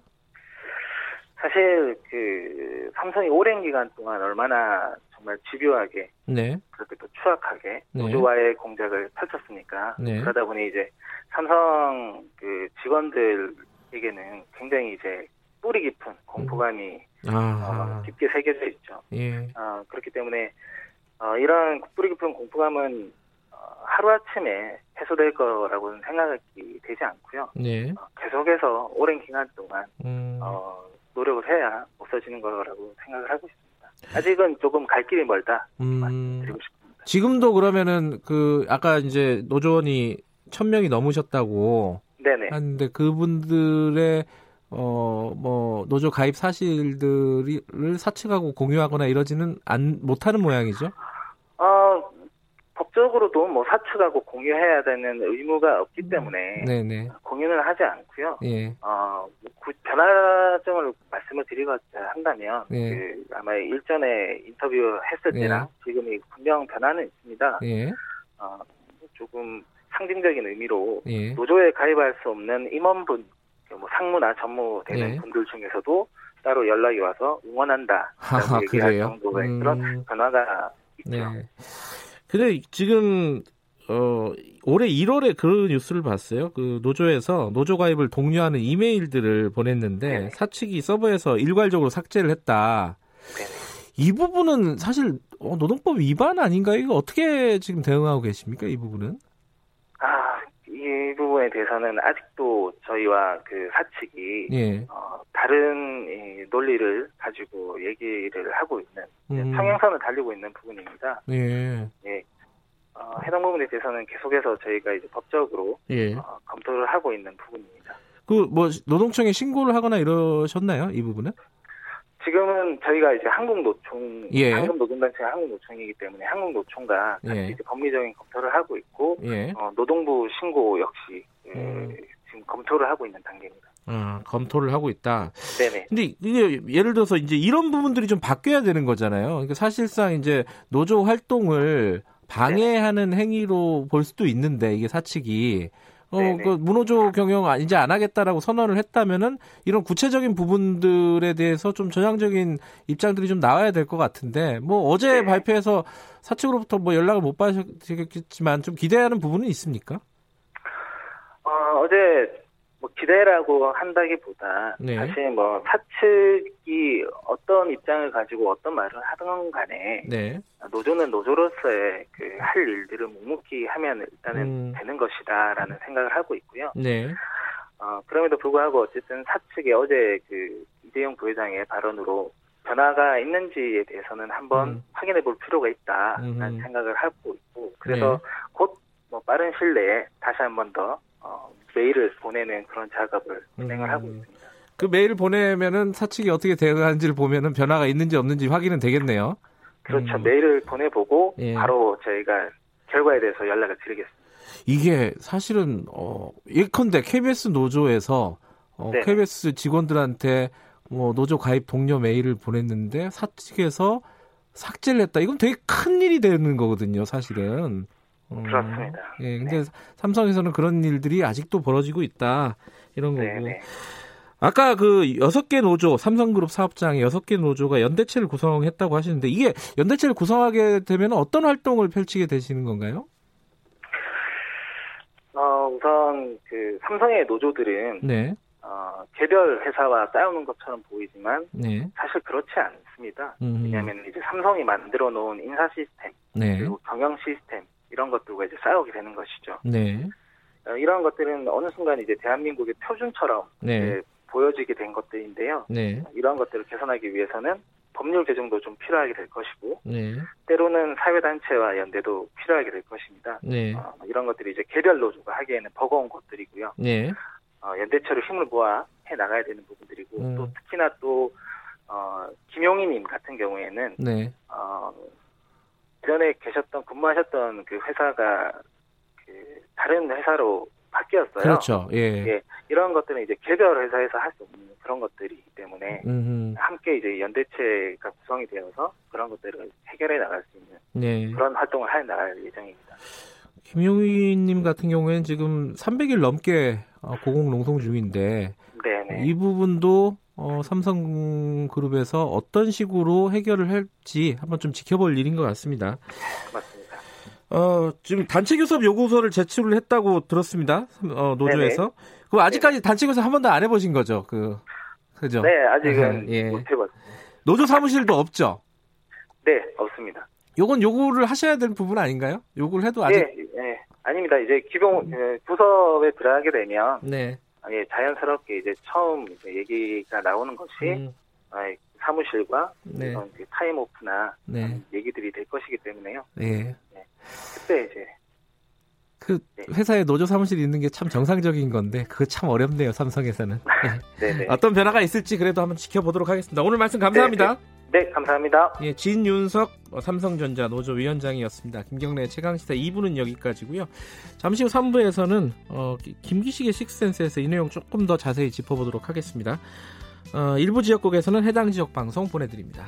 사실 그 삼성이 오랜 기간 동안 얼마나 정말 집요하게 네. 그렇게 또 추악하게 네. 노조와의 공작을 펼쳤으니까 네. 그러다 보니 이제 삼성 그 직원들이 사측에게는 굉장히 이제 뿌리 깊은 공포감이 어, 깊게 새겨져 있죠. 예. 어, 그렇기 때문에 어, 이런 뿌리 깊은 공포감은 어, 하루아침에 해소될 거라고는 생각이 되지 않고요. 네. 어, 계속해서 오랜 기간 동안 음. 어, 노력을 해야 없어지는 거라고 생각을 하고 있습니다. 아직은 조금 갈 길이 멀다 음. 말씀드리고 싶습니다. 지금도 그러면은 그 아까 이제 노조원이 천 명이 넘으셨다고 네네. 하는데 그분들의 어, 뭐, 노조 가입 사실들을 사측하고 공유하거나 이러지는 안, 못하는 모양이죠? 어, 법적으로도 뭐 사측하고 공유해야 되는 의무가 없기 때문에 네네. 공유는 하지 않고요. 예. 어, 변화점을 말씀을 드리고자 한다면 예. 그 아마 일전에 인터뷰 했을 예. 때랑 예. 지금이 분명 변화는 있습니다. 예. 어, 조금 상징적인 의미로 예. 노조에 가입할 수 없는 임원분 뭐 상무나 전무 되는 네. 분들 중에서도 따로 연락이 와서 응원한다. 하하, 얘기할 정도의 음... 그런 변화가 있죠. 네. 근데 지금 어 올해 1월에 그 뉴스를 봤어요. 그 노조에서 노조 가입을 독려하는 이메일들을 보냈는데 네. 사측이 서버에서 일괄적으로 삭제를 했다. 네. 이 부분은 사실 어, 노동법 위반 아닌가요? 이거 어떻게 지금 대응하고 계십니까? 이 부분은? 이 부분에 대해서는 아직도 저희와 그 사측이 예. 어, 다른 이 논리를 가지고 얘기를 하고 있는 음. 평행선을 달리고 있는 부분입니다. 예. 예. 어, 해당 부분에 대해서는 계속해서 저희가 이제 법적으로 예. 어, 검토를 하고 있는 부분입니다. 그 뭐 노동청에 신고를 하거나 이러셨나요? 이 부분은? 지금은 저희가 이제 한국노총, 예. 한국노동단체 한국노총이기 때문에 한국노총과 같이 예. 이제 법리적인 검토를 하고 있고 예. 어, 노동부 신고 역시 예, 음. 지금 검토를 하고 있는 단계입니다. 음, 검토를 하고 있다. 네네. 근데 이게 예를 들어서 이제 이런 부분들이 좀 바뀌어야 되는 거잖아요. 그러니까 사실상 이제 노조 활동을 방해하는 네. 행위로 볼 수도 있는데 이게 사측이 어, 그 문호조 경영 이제 안 하겠다라고 선언을 했다면은 이런 구체적인 부분들에 대해서 좀 전향적인 입장들이 좀 나와야 될 것 같은데 뭐 어제 네. 발표해서 사측으로부터 뭐 연락을 못 받으셨겠지만 좀 기대하는 부분은 있습니까? 어, 어제 뭐 기대라고 한다기보다 네. 사실 뭐 사측이 어떤 입장을 가지고 어떤 말을 하든 간에 네. 노조는 노조로서의 그 할 일들을 묵묵히 하면 일단은 음. 되는 것이다라는 생각을 하고 있고요. 네. 어, 그럼에도 불구하고 어쨌든 사측의 어제 그 이재용 부회장의 발언으로 변화가 있는지에 대해서는 한번 음. 확인해 볼 필요가 있다라는 음. 생각을 하고 있고 그래서 네. 곧뭐 빠른 시일 내에 다시 한 번 더 어, 메일을 보내는 그런 작업을 진행을 음. 하고 있습니다. 그 메일을 보내면은 사측이 어떻게 대응하는지를 보면은 변화가 있는지 없는지 확인은 되겠네요. 그렇죠. 음. 메일을 보내보고 예. 바로 저희가 결과에 대해서 연락을 드리겠습니다. 이게 사실은 어 예컨대 KBS 노조에서 어, 네. KBS 직원들한테 뭐 노조 가입 동료 메일을 보냈는데 사측에서 삭제를 했다. 이건 되게 큰 일이 되는 거거든요, 사실은. 음, 그렇습니다. 예, 근데 네. 삼성에서는 그런 일들이 아직도 벌어지고 있다. 이런 거고. 네네. 아까 그 여섯 개 노조, 삼성그룹 사업장의 여섯 개 노조가 연대체를 구성했다고 하시는데 이게 연대체를 구성하게 되면 어떤 활동을 펼치게 되시는 건가요? 어, 우선 그 삼성의 노조들은 네. 어, 개별 회사와 싸우는 것처럼 보이지만 네. 사실 그렇지 않습니다. 음. 왜냐하면 이제 삼성이 만들어 놓은 인사 시스템 네. 그리고 경영 시스템 이런 것들과 이제 싸우게 되는 것이죠. 네. 어, 이런 것들은 어느 순간 이제 대한민국의 표준처럼 네. 보여지게 된 것들인데요. 네. 이러한 것들을 개선하기 위해서는 법률 개정도 좀 필요하게 될 것이고 네. 때로는 사회단체와 연대도 필요하게 될 것입니다. 네. 어, 이런 것들이 이제 개별 노조가 하기에는 버거운 것들이고요. 네. 어, 연대체로 힘을 모아 해 나가야 되는 부분들이고 음. 또 특히나 또 어, 김용희님 같은 경우에는 네. 어, 전에 계셨던 근무하셨던 그 회사가 그 다른 회사로 바뀌었어요. 그렇죠. 예. 예. 이런 것들은 이제 개별 회사에서 할 수 없는 그런 것들이기 때문에 음흠. 함께 이제 연대체가 구성이 되어서 그런 것들을 해결해 나갈 수 있는 네. 그런 활동을 해 나갈 예정입니다. 김용희님 같은 경우에는 지금 300일 넘게 어, 고공 농성 중인데 네네. 이 부분도 어, 삼성그룹에서 어떤 식으로 해결을 할지 한번 좀 지켜볼 일인 것 같습니다. 맞습니다. 어, 지금 단체 교섭 요구서를 제출을 했다고 들었습니다. 어, 노조에서. 그럼 아직까지 단체 교섭 한 번도 안 해보신 거죠? 그, 그죠? 네, 아직은 예. 못 해봤습니다. 노조 사무실도 없죠? 네, 없습니다. 요건 요구를 하셔야 될 부분 아닌가요? 요구를 해도 아직. 네, 네. 아닙니다. 이제 기본 음. 부서에 들어가게 되면. 네. 예, 자연스럽게 이제 처음 이제 얘기가 나오는 것이 음. 사무실과 네. 타임오프나 네. 얘기들이 될 것이기 때문에요. 네. 네. 그때 이제 그 네. 회사에 노조 사무실이 있는 게 참 정상적인 건데 그거 참 어렵네요 삼성에서는. 네. 네. 어떤 변화가 있을지 그래도 한번 지켜보도록 하겠습니다. 오늘 말씀 감사합니다. 네, 감사합니다. 예, 진윤석 삼성전자 노조 위원장이었습니다. 김경래 최강시사 2부는 여기까지고요. 잠시 후 3부에서는 어, 김기식의 식센스에서 이 내용 조금 더 자세히 짚어보도록 하겠습니다. 어, 일부 지역국에서는 해당 지역 방송 보내드립니다.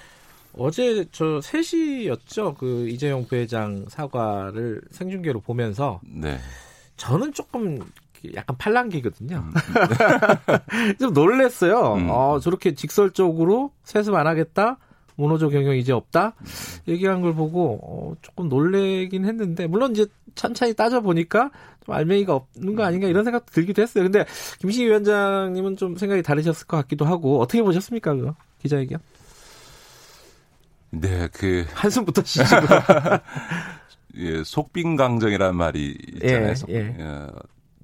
어제 저 3시였죠. 그 이재용 부회장 사과를 생중계로 보면서 네. 저는 조금 약간 팔랑기거든요. 음. 좀 놀랬어요. 음. 어, 저렇게 직설적으로 세습 안 하겠다. 모노조 경영 이제 없다 얘기한 걸 보고 어, 조금 놀래긴 했는데 물론 이제 천천히 따져 보니까 좀 알맹이가 없는 거 아닌가 이런 생각도 들기도 했어요. 근데 김시 위원장님은 좀 생각이 다르셨을 것 같기도 하고 어떻게 보셨습니까 그 기자회견? 네, 그 한숨부터 쉬시고 예, 속빈 강정이라는 말이 있잖아요. 예, 예. 예,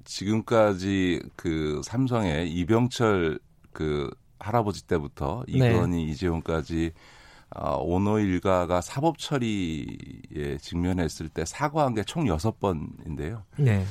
지금까지 그 삼성의 이병철 그 할아버지 때부터 네. 이건희 네. 이재용까지 어, 오너 일가가 사법 처리에 직면했을 때 사과한 게 총 여섯 번인데요. 네.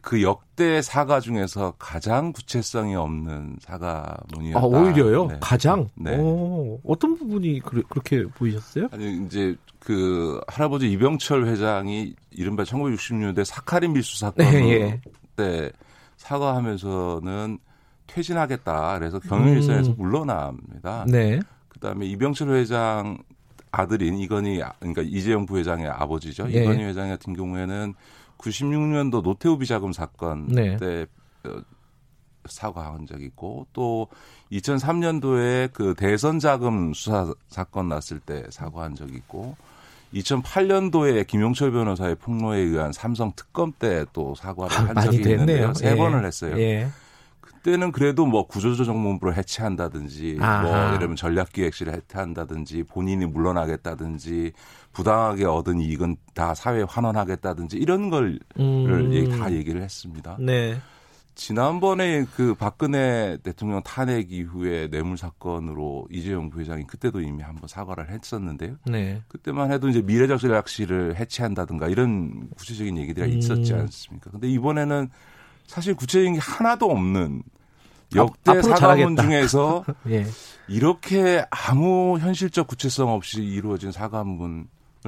그 역대 사과 중에서 가장 구체성이 없는 사과문이었다. 아, 오히려요? 네. 가장? 네. 오, 어떤 부분이 그, 렇게 보이셨어요? 아니, 이제 그 할아버지 이병철 회장이 이른바 1960년대 사카린 밀수 사건 네, 예. 때 사과하면서는 퇴진하겠다. 그래서 경영일선에서 음. 물러납니다. 네. 그다음에 이병철 회장 아들인 이건희 그러니까 이재용 부회장의 아버지죠. 예. 이건희 회장 같은 경우에는 96년도 노태우 비자금 사건 네. 때 어, 사과한 적이 있고 또 2003년도에 그 대선 자금 수사 사건 났을 때 사과한 적이 있고 2008년도에 김용철 변호사의 폭로에 의한 삼성 특검 때 또 사과를 아, 한 적이 있는데요. 세 예. 번을 했어요. 예. 그때는 그래도 뭐 구조조정본부를 해체한다든지 아하. 뭐 예를 들면 전략기획실을 해체한다든지 본인이 물러나겠다든지 부당하게 얻은 이익은 다 사회에 환원하겠다든지 이런 걸다 음. 얘기를 했습니다. 네. 지난번에 그 박근혜 대통령 탄핵 이후에 뇌물 사건으로 이재용 부회장이 그때도 이미 한번 사과를 했었는데요. 네. 그때만 해도 이제 미래적 전략실을 해체한다든가 이런 구체적인 얘기들이 음. 있었지 않습니까? 근데 이번에는 사실 구체적인 게 하나도 없는 역대 사과문 중에서 예. 이렇게 아무 현실적 구체성 없이 이루어진 사과문을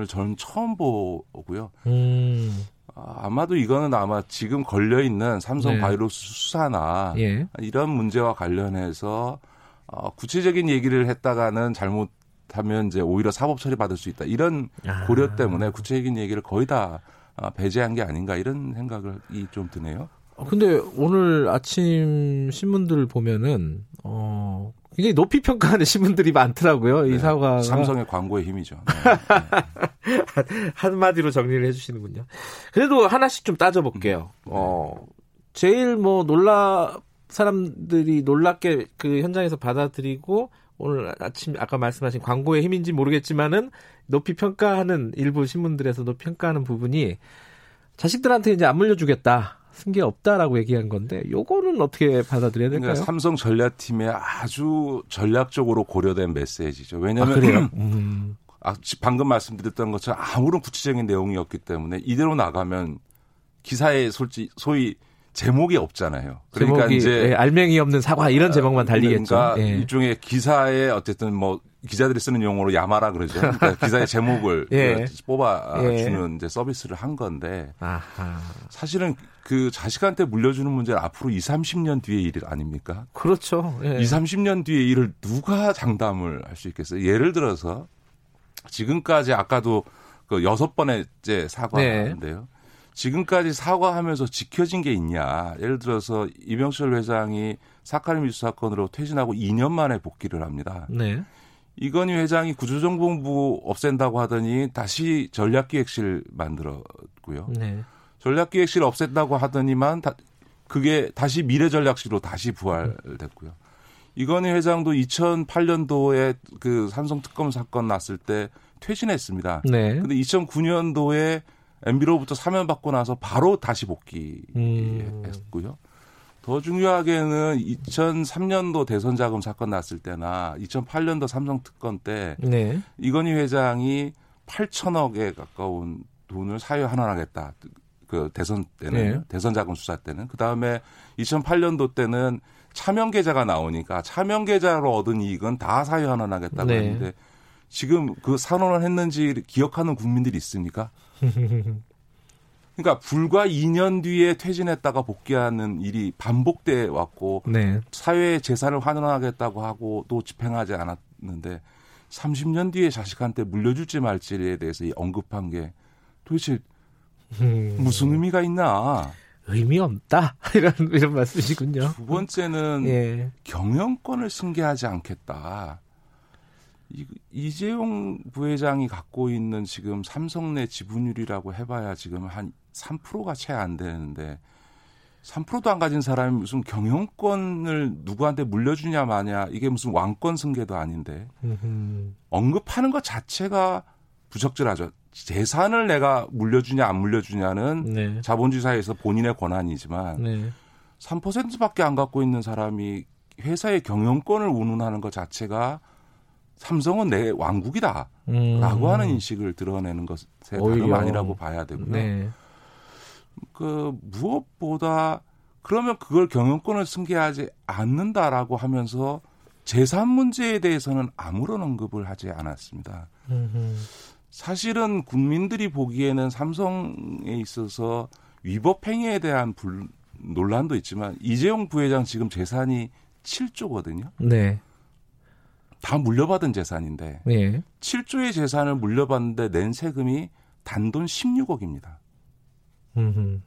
저는 처음 보고요. 음. 아마도 이거는 아마 지금 걸려 있는 삼성 네. 바이러스 수사나 예. 이런 문제와 관련해서 어, 구체적인 얘기를 했다가는 잘못하면 이제 오히려 사법 처리 받을 수 있다 이런 아. 고려 때문에 구체적인 얘기를 거의 다 어, 배제한 게 아닌가 이런 생각이 좀 드네요. 어, 근데 오늘 아침 신문들 보면은 어 굉장히 높이 평가하는 신문들이 많더라고요. 네, 이 사과 삼성의 광고의 힘이죠. 네. 한 마디로 정리를 해주시는군요. 그래도 하나씩 좀 따져볼게요. 음, 네. 어 제일 뭐 놀라 사람들이 놀랍게 그 현장에서 받아들이고 오늘 아침 아까 말씀하신 광고의 힘인지 모르겠지만은 높이 평가하는 일부 신문들에서 높이 평가하는 부분이 자식들한테 이제 안 물려주겠다. 승계 없다라고 얘기한 건데 요거는 어떻게 받아들여야 될까요? 그러니까 삼성 전략팀의 아주 전략적으로 고려된 메시지죠. 왜냐하면 아, 음. 아, 방금 말씀드렸던 것처럼 아무런 구체적인 내용이 없기 때문에 이대로 나가면 기사에 솔직 소위 제목이 없잖아요. 그러니까 제목이, 이제 예, 알맹이 없는 사과 이런 제목만 달리겠죠. 그러니까 예. 일종의 기사에 어쨌든 뭐 기자들이 쓰는 용어로 야마라 그러죠. 그러니까 기사의 제목을 예. 뽑아 주는 예. 이제 서비스를 한 건데 아하. 사실은 그 자식한테 물려주는 문제는 앞으로 2, 30년 뒤의 일 아닙니까? 그렇죠. 예. 2, 30년 뒤의 일을 누가 장담을 할 수 있겠어요? 예를 들어서 지금까지 아까도 그 여섯 번째 사과인데요. 네. 지금까지 사과하면서 지켜진 게 있냐. 예를 들어서 이병철 회장이 사카리 미수 사건으로 퇴진하고 2년 만에 복귀를 합니다. 네. 이건희 회장이 구조정보부 없앤다고 하더니 다시 전략기획실 만들었고요. 네. 전략기획실 없앤다고 하더니만 다, 그게 다시 미래전략실로 다시 부활됐고요. 이건희 회장도 2008년도에 그 삼성 특검 사건 났을 때 퇴진했습니다. 네. 근데 2009년도에 MB로부터 사면 받고 나서 바로 다시 복귀했고요. 음. 더 중요하게는 2003년도 대선 자금 사건 났을 때나 2008년도 삼성 특검 때 네. 이건희 회장이 8천억에 가까운 돈을 사유 환원하겠다. 그 대선 때는 네. 대선 자금 수사 때는 그 다음에 2008년도 때는 차명 계좌가 나오니까 차명 계좌로 얻은 이익은 다 사유 환원하겠다고 네. 했는데 지금 그 산원을 했는지 기억하는 국민들이 있습니까? 그러니까 불과 2년 뒤에 퇴진했다가 복귀하는 일이 반복돼 왔고 네. 사회의 재산을 환원하겠다고 하고 또 집행하지 않았는데 30년 뒤에 자식한테 물려줄지 말지에 대해서 언급한 게 도대체 음. 무슨 의미가 있나? 의미 없다 이런 이런 말씀이시군요. 두 번째는 예. 경영권을 승계하지 않겠다. 이재용 부회장이 갖고 있는 지금 삼성 내 지분율이라고 해봐야 지금 한 3%가 채 안 되는데 3%도 안 가진 사람이 무슨 경영권을 누구한테 물려주냐 마냐 이게 무슨 왕권 승계도 아닌데 언급하는 것 자체가 부적절하죠. 재산을 내가 물려주냐 안 물려주냐는 네. 자본주의 사회에서 본인의 권한이지만 네. 3%밖에 안 갖고 있는 사람이 회사의 경영권을 운운하는 것 자체가 삼성은 내 왕국이다라고 음. 하는 인식을 드러내는 것에 다름 아니라고 봐야 되고요. 네. 그 무엇보다 그러면 그걸 경영권을 승계하지 않는다라고 하면서 재산 문제에 대해서는 아무런 언급을 하지 않았습니다. 음흠. 사실은 국민들이 보기에는 삼성에 있어서 위법 행위에 대한 불, 논란도 있지만 이재용 부회장 지금 재산이 7조거든요. 네. 다 물려받은 재산인데 네. 7조의 재산을 물려받는데 낸 세금이 단돈 16억입니다. 음흠.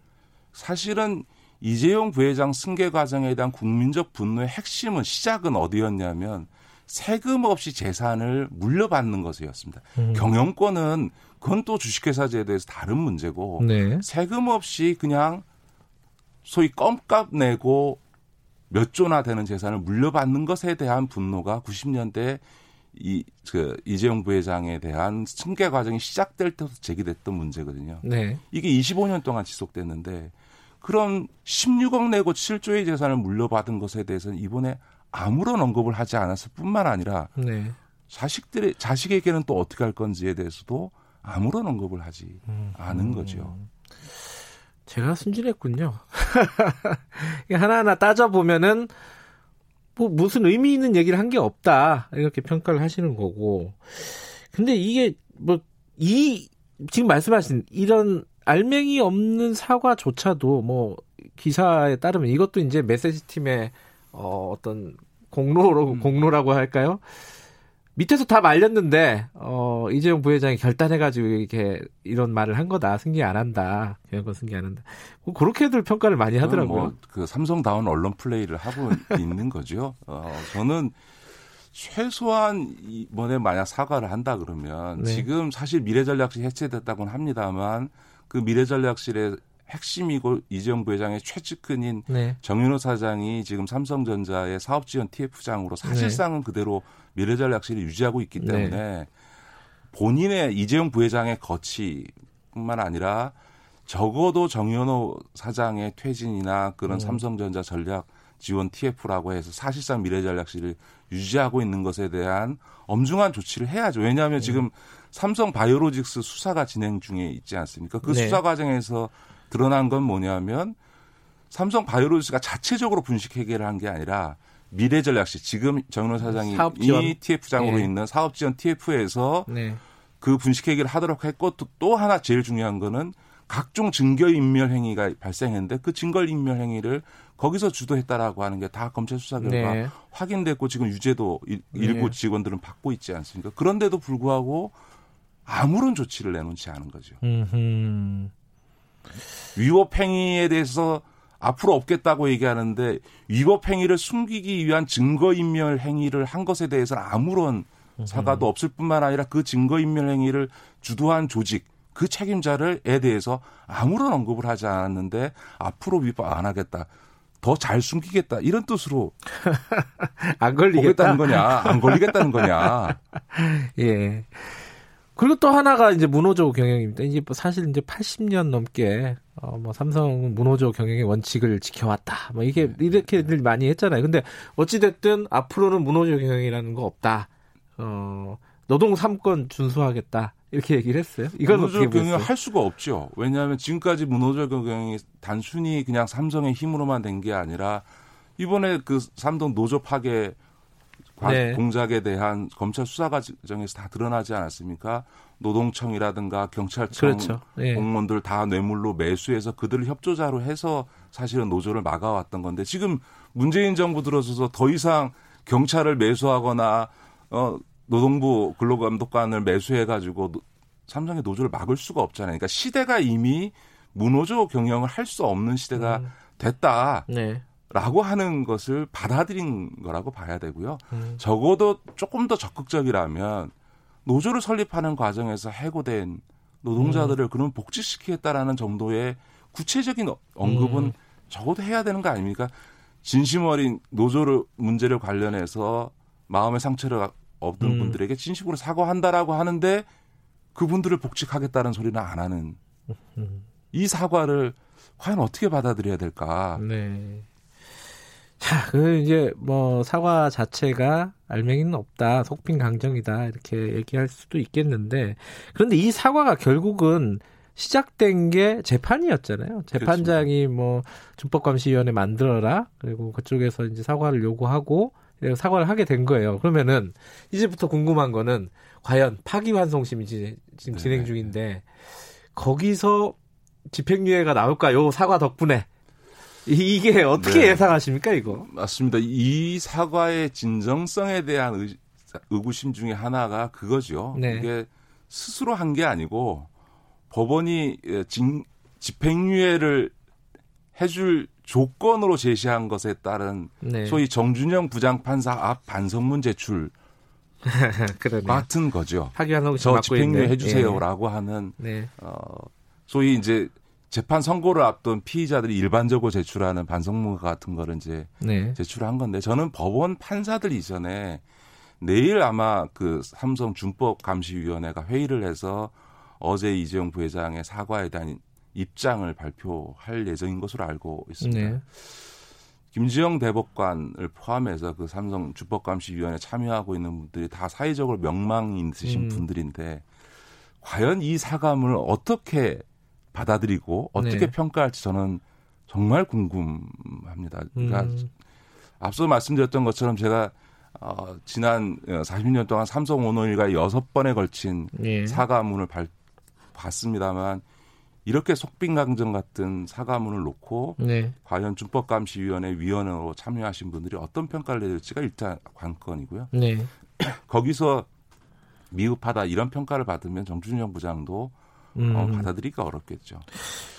사실은 이재용 부회장 승계 과정에 대한 국민적 분노의 핵심은 시작은 어디였냐면 세금 없이 재산을 물려받는 것이었습니다. 음. 경영권은 그건 또 주식회사 제도에서 다른 문제고 네. 세금 없이 그냥 소위 껌값 내고 몇 조나 되는 재산을 물려받는 것에 대한 분노가 90년대 이, 그, 이재용 부회장에 대한 승계 과정이 시작될 때부터 제기됐던 문제거든요. 네. 이게 25년 동안 지속됐는데, 그럼 16억 내고 7조의 재산을 물려받은 것에 대해서는 이번에 아무런 언급을 하지 않았을 뿐만 아니라, 네. 자식들의, 자식에게는 또 어떻게 할 건지에 대해서도 아무런 언급을 하지 음, 않은 거죠. 제가 순진했군요. 하나하나 따져보면은, 뭐 무슨 의미 있는 얘기를 한 게 없다 이렇게 평가를 하시는 거고 근데 이게 뭐 이 지금 말씀하신 이런 알맹이 없는 사과조차도 뭐 기사에 따르면 이것도 이제 메시지 팀의 어 어떤 공로로 음. 공로라고 할까요? 밑에서 다 말렸는데 어 이재용 부회장이 결단해가지고 이렇게 이런 말을 한 거다 승계 안 한다 경영권 승계 안 한다 뭐 그렇게들 평가를 많이 하더라고요. 뭐 그 삼성다운 언론 플레이를 하고 있는 거죠. 어 저는 최소한 이번에 만약 사과를 한다 그러면 네. 지금 사실 미래전략실 해체됐다고는 합니다만 그 미래전략실의 핵심이고 이재용 부회장의 최측근인 네. 정윤호 사장이 지금 삼성전자의 사업지원 TF장으로 사실상은 네. 그대로 미래전략실을 유지하고 있기 네. 때문에 네. 본인의 이재용 부회장의 거치뿐만 아니라 적어도 정윤호 사장의 퇴진이나 그런 음. 삼성전자 전략 지원 TF라고 해서 사실상 미래전략실을 유지하고 있는 것에 대한 엄중한 조치를 해야죠. 왜냐하면 네. 지금 삼성 바이오로직스 수사가 진행 중에 있지 않습니까? 그 네. 수사 과정에서 드러난 건 뭐냐면 삼성 바이오로직스가 자체적으로 분식 회계를 한 게 아니라 미래전략실 지금 정윤호 사장이 이 TF장으로 네. 있는 사업지원 TF에서 네. 그 분식 회계를 하도록 했고 또, 또 하나 제일 중요한 거는 각종 증거 인멸 행위가 발생했는데 그 증거 인멸 행위를 거기서 주도했다라고 하는 게 다 검찰 수사 결과 네. 확인됐고 지금 유죄도 네. 일부 직원들은 받고 있지 않습니까? 그런데도 불구하고 아무런 조치를 내놓지 않은 거죠. 음흠. 위법 행위에 대해서 앞으로 없겠다고 얘기하는데 위법 행위를 숨기기 위한 증거인멸 행위를 한 것에 대해서는 아무런 사과도 없을 뿐만 아니라 그 증거인멸 행위를 주도한 조직 그 책임자를에 대해서 아무런 언급을 하지 않았는데 앞으로 위법 안 하겠다. 더 잘 숨기겠다. 이런 뜻으로 안 걸리겠다는 거냐? 안 걸리겠다는 거냐? 예. 그리고 또 하나가 이제 문호조 경영입니다. 이제 뭐 사실 이제 80년 넘게 어뭐 삼성은 문호조 경영의 원칙을 지켜왔다. 뭐 이게 네. 이렇게들 많이 했잖아요. 근데 어찌 됐든 앞으로는 문호조 경영이라는 거 없다. 어 노동 3권 준수하겠다. 이렇게 얘기를 했어요. 이걸 문호조 경영을 할 수가 없죠. 왜냐하면 지금까지 문호조 경영이 단순히 그냥 삼성의 힘으로만 된 게 아니라 이번에 그 삼성 노조 파괴 네. 공작에 대한 검찰 수사 과정에서 다 드러나지 않았습니까? 노동청이라든가 경찰청 그렇죠. 네. 공무원들 다 뇌물로 매수해서 그들을 협조자로 해서 사실은 노조를 막아왔던 건데 지금 문재인 정부 들어서서 더 이상 경찰을 매수하거나 어 노동부 근로감독관을 매수해 가지고 삼성의 노조를 막을 수가 없잖아요. 그러니까 시대가 이미 무노조 경영을 할 수 없는 시대가 음. 됐다. 네. 라고 하는 것을 받아들인 거라고 봐야 되고요. 음. 적어도 조금 더 적극적이라면 노조를 설립하는 과정에서 해고된 노동자들을 음. 그런 복직시키겠다라는 정도의 구체적인 언급은 음. 적어도 해야 되는 거 아닙니까? 진심 어린 노조를 문제를 관련해서 마음의 상처를 얻은 음. 분들에게 진심으로 사과한다라고 하는데 그분들을 복직하겠다는 소리는 안 하는 음. 이 사과를 과연 어떻게 받아들여야 될까? 네. 자, 그 이제 뭐 사과 자체가 알맹이는 없다, 속빈 강정이다 이렇게 얘기할 수도 있겠는데 그런데 이 사과가 결국은 시작된 게 재판이었잖아요. 재판장이 그렇습니다. 뭐 준법감시위원회 만들어라 그리고 그쪽에서 이제 사과를 요구하고 사과를 하게 된 거예요. 그러면은 이제부터 궁금한 거는 과연 파기환송심이 지금 진행 네. 중인데 거기서 집행유예가 나올까요? 사과 덕분에 이게 어떻게 네. 예상하십니까 이거? 맞습니다. 이 사과의 진정성에 대한 의, 의구심 중에 하나가 그거죠. 네. 이게 스스로 한 게 아니고 법원이 진, 집행유예를 해줄 조건으로 제시한 것에 따른 네. 소위 정준영 부장판사 앞 반성문 제출 같은 거죠. 저 집행유예 해주세요라고 예. 하는 네. 어, 소위 이제 재판 선고를 앞둔 피의자들이 일반적으로 제출하는 반성문 같은 거를 이제 네. 제출한 건데 저는 법원 판사들 이전에 내일 아마 그 삼성 준법 감시위원회가 회의를 해서 어제 이재용 부회장의 사과에 대한 입장을 발표할 예정인 것으로 알고 있습니다. 네. 김지영 대법관을 포함해서 그 삼성 준법감시위원회 참여하고 있는 분들이 다 사회적으로 명망이 있으신 음. 분들인데 과연 이 사감을 어떻게 받아들이고 어떻게 네. 평가할지 저는 정말 궁금합니다. 그러니까 음. 앞서 말씀드렸던 것처럼 제가 어, 지난 40년 동안 삼성 오너일가 여섯 번에 걸친 예. 사과문을 발, 봤습니다만 이렇게 속빈강정 같은 사과문을 놓고 네. 과연 준법감시위원회 위원으로 참여하신 분들이 어떤 평가를 내릴지가 일단 관건이고요. 네. 거기서 미흡하다 이런 평가를 받으면 정준영 부장도 음. 어, 받아들이기가 어렵겠죠.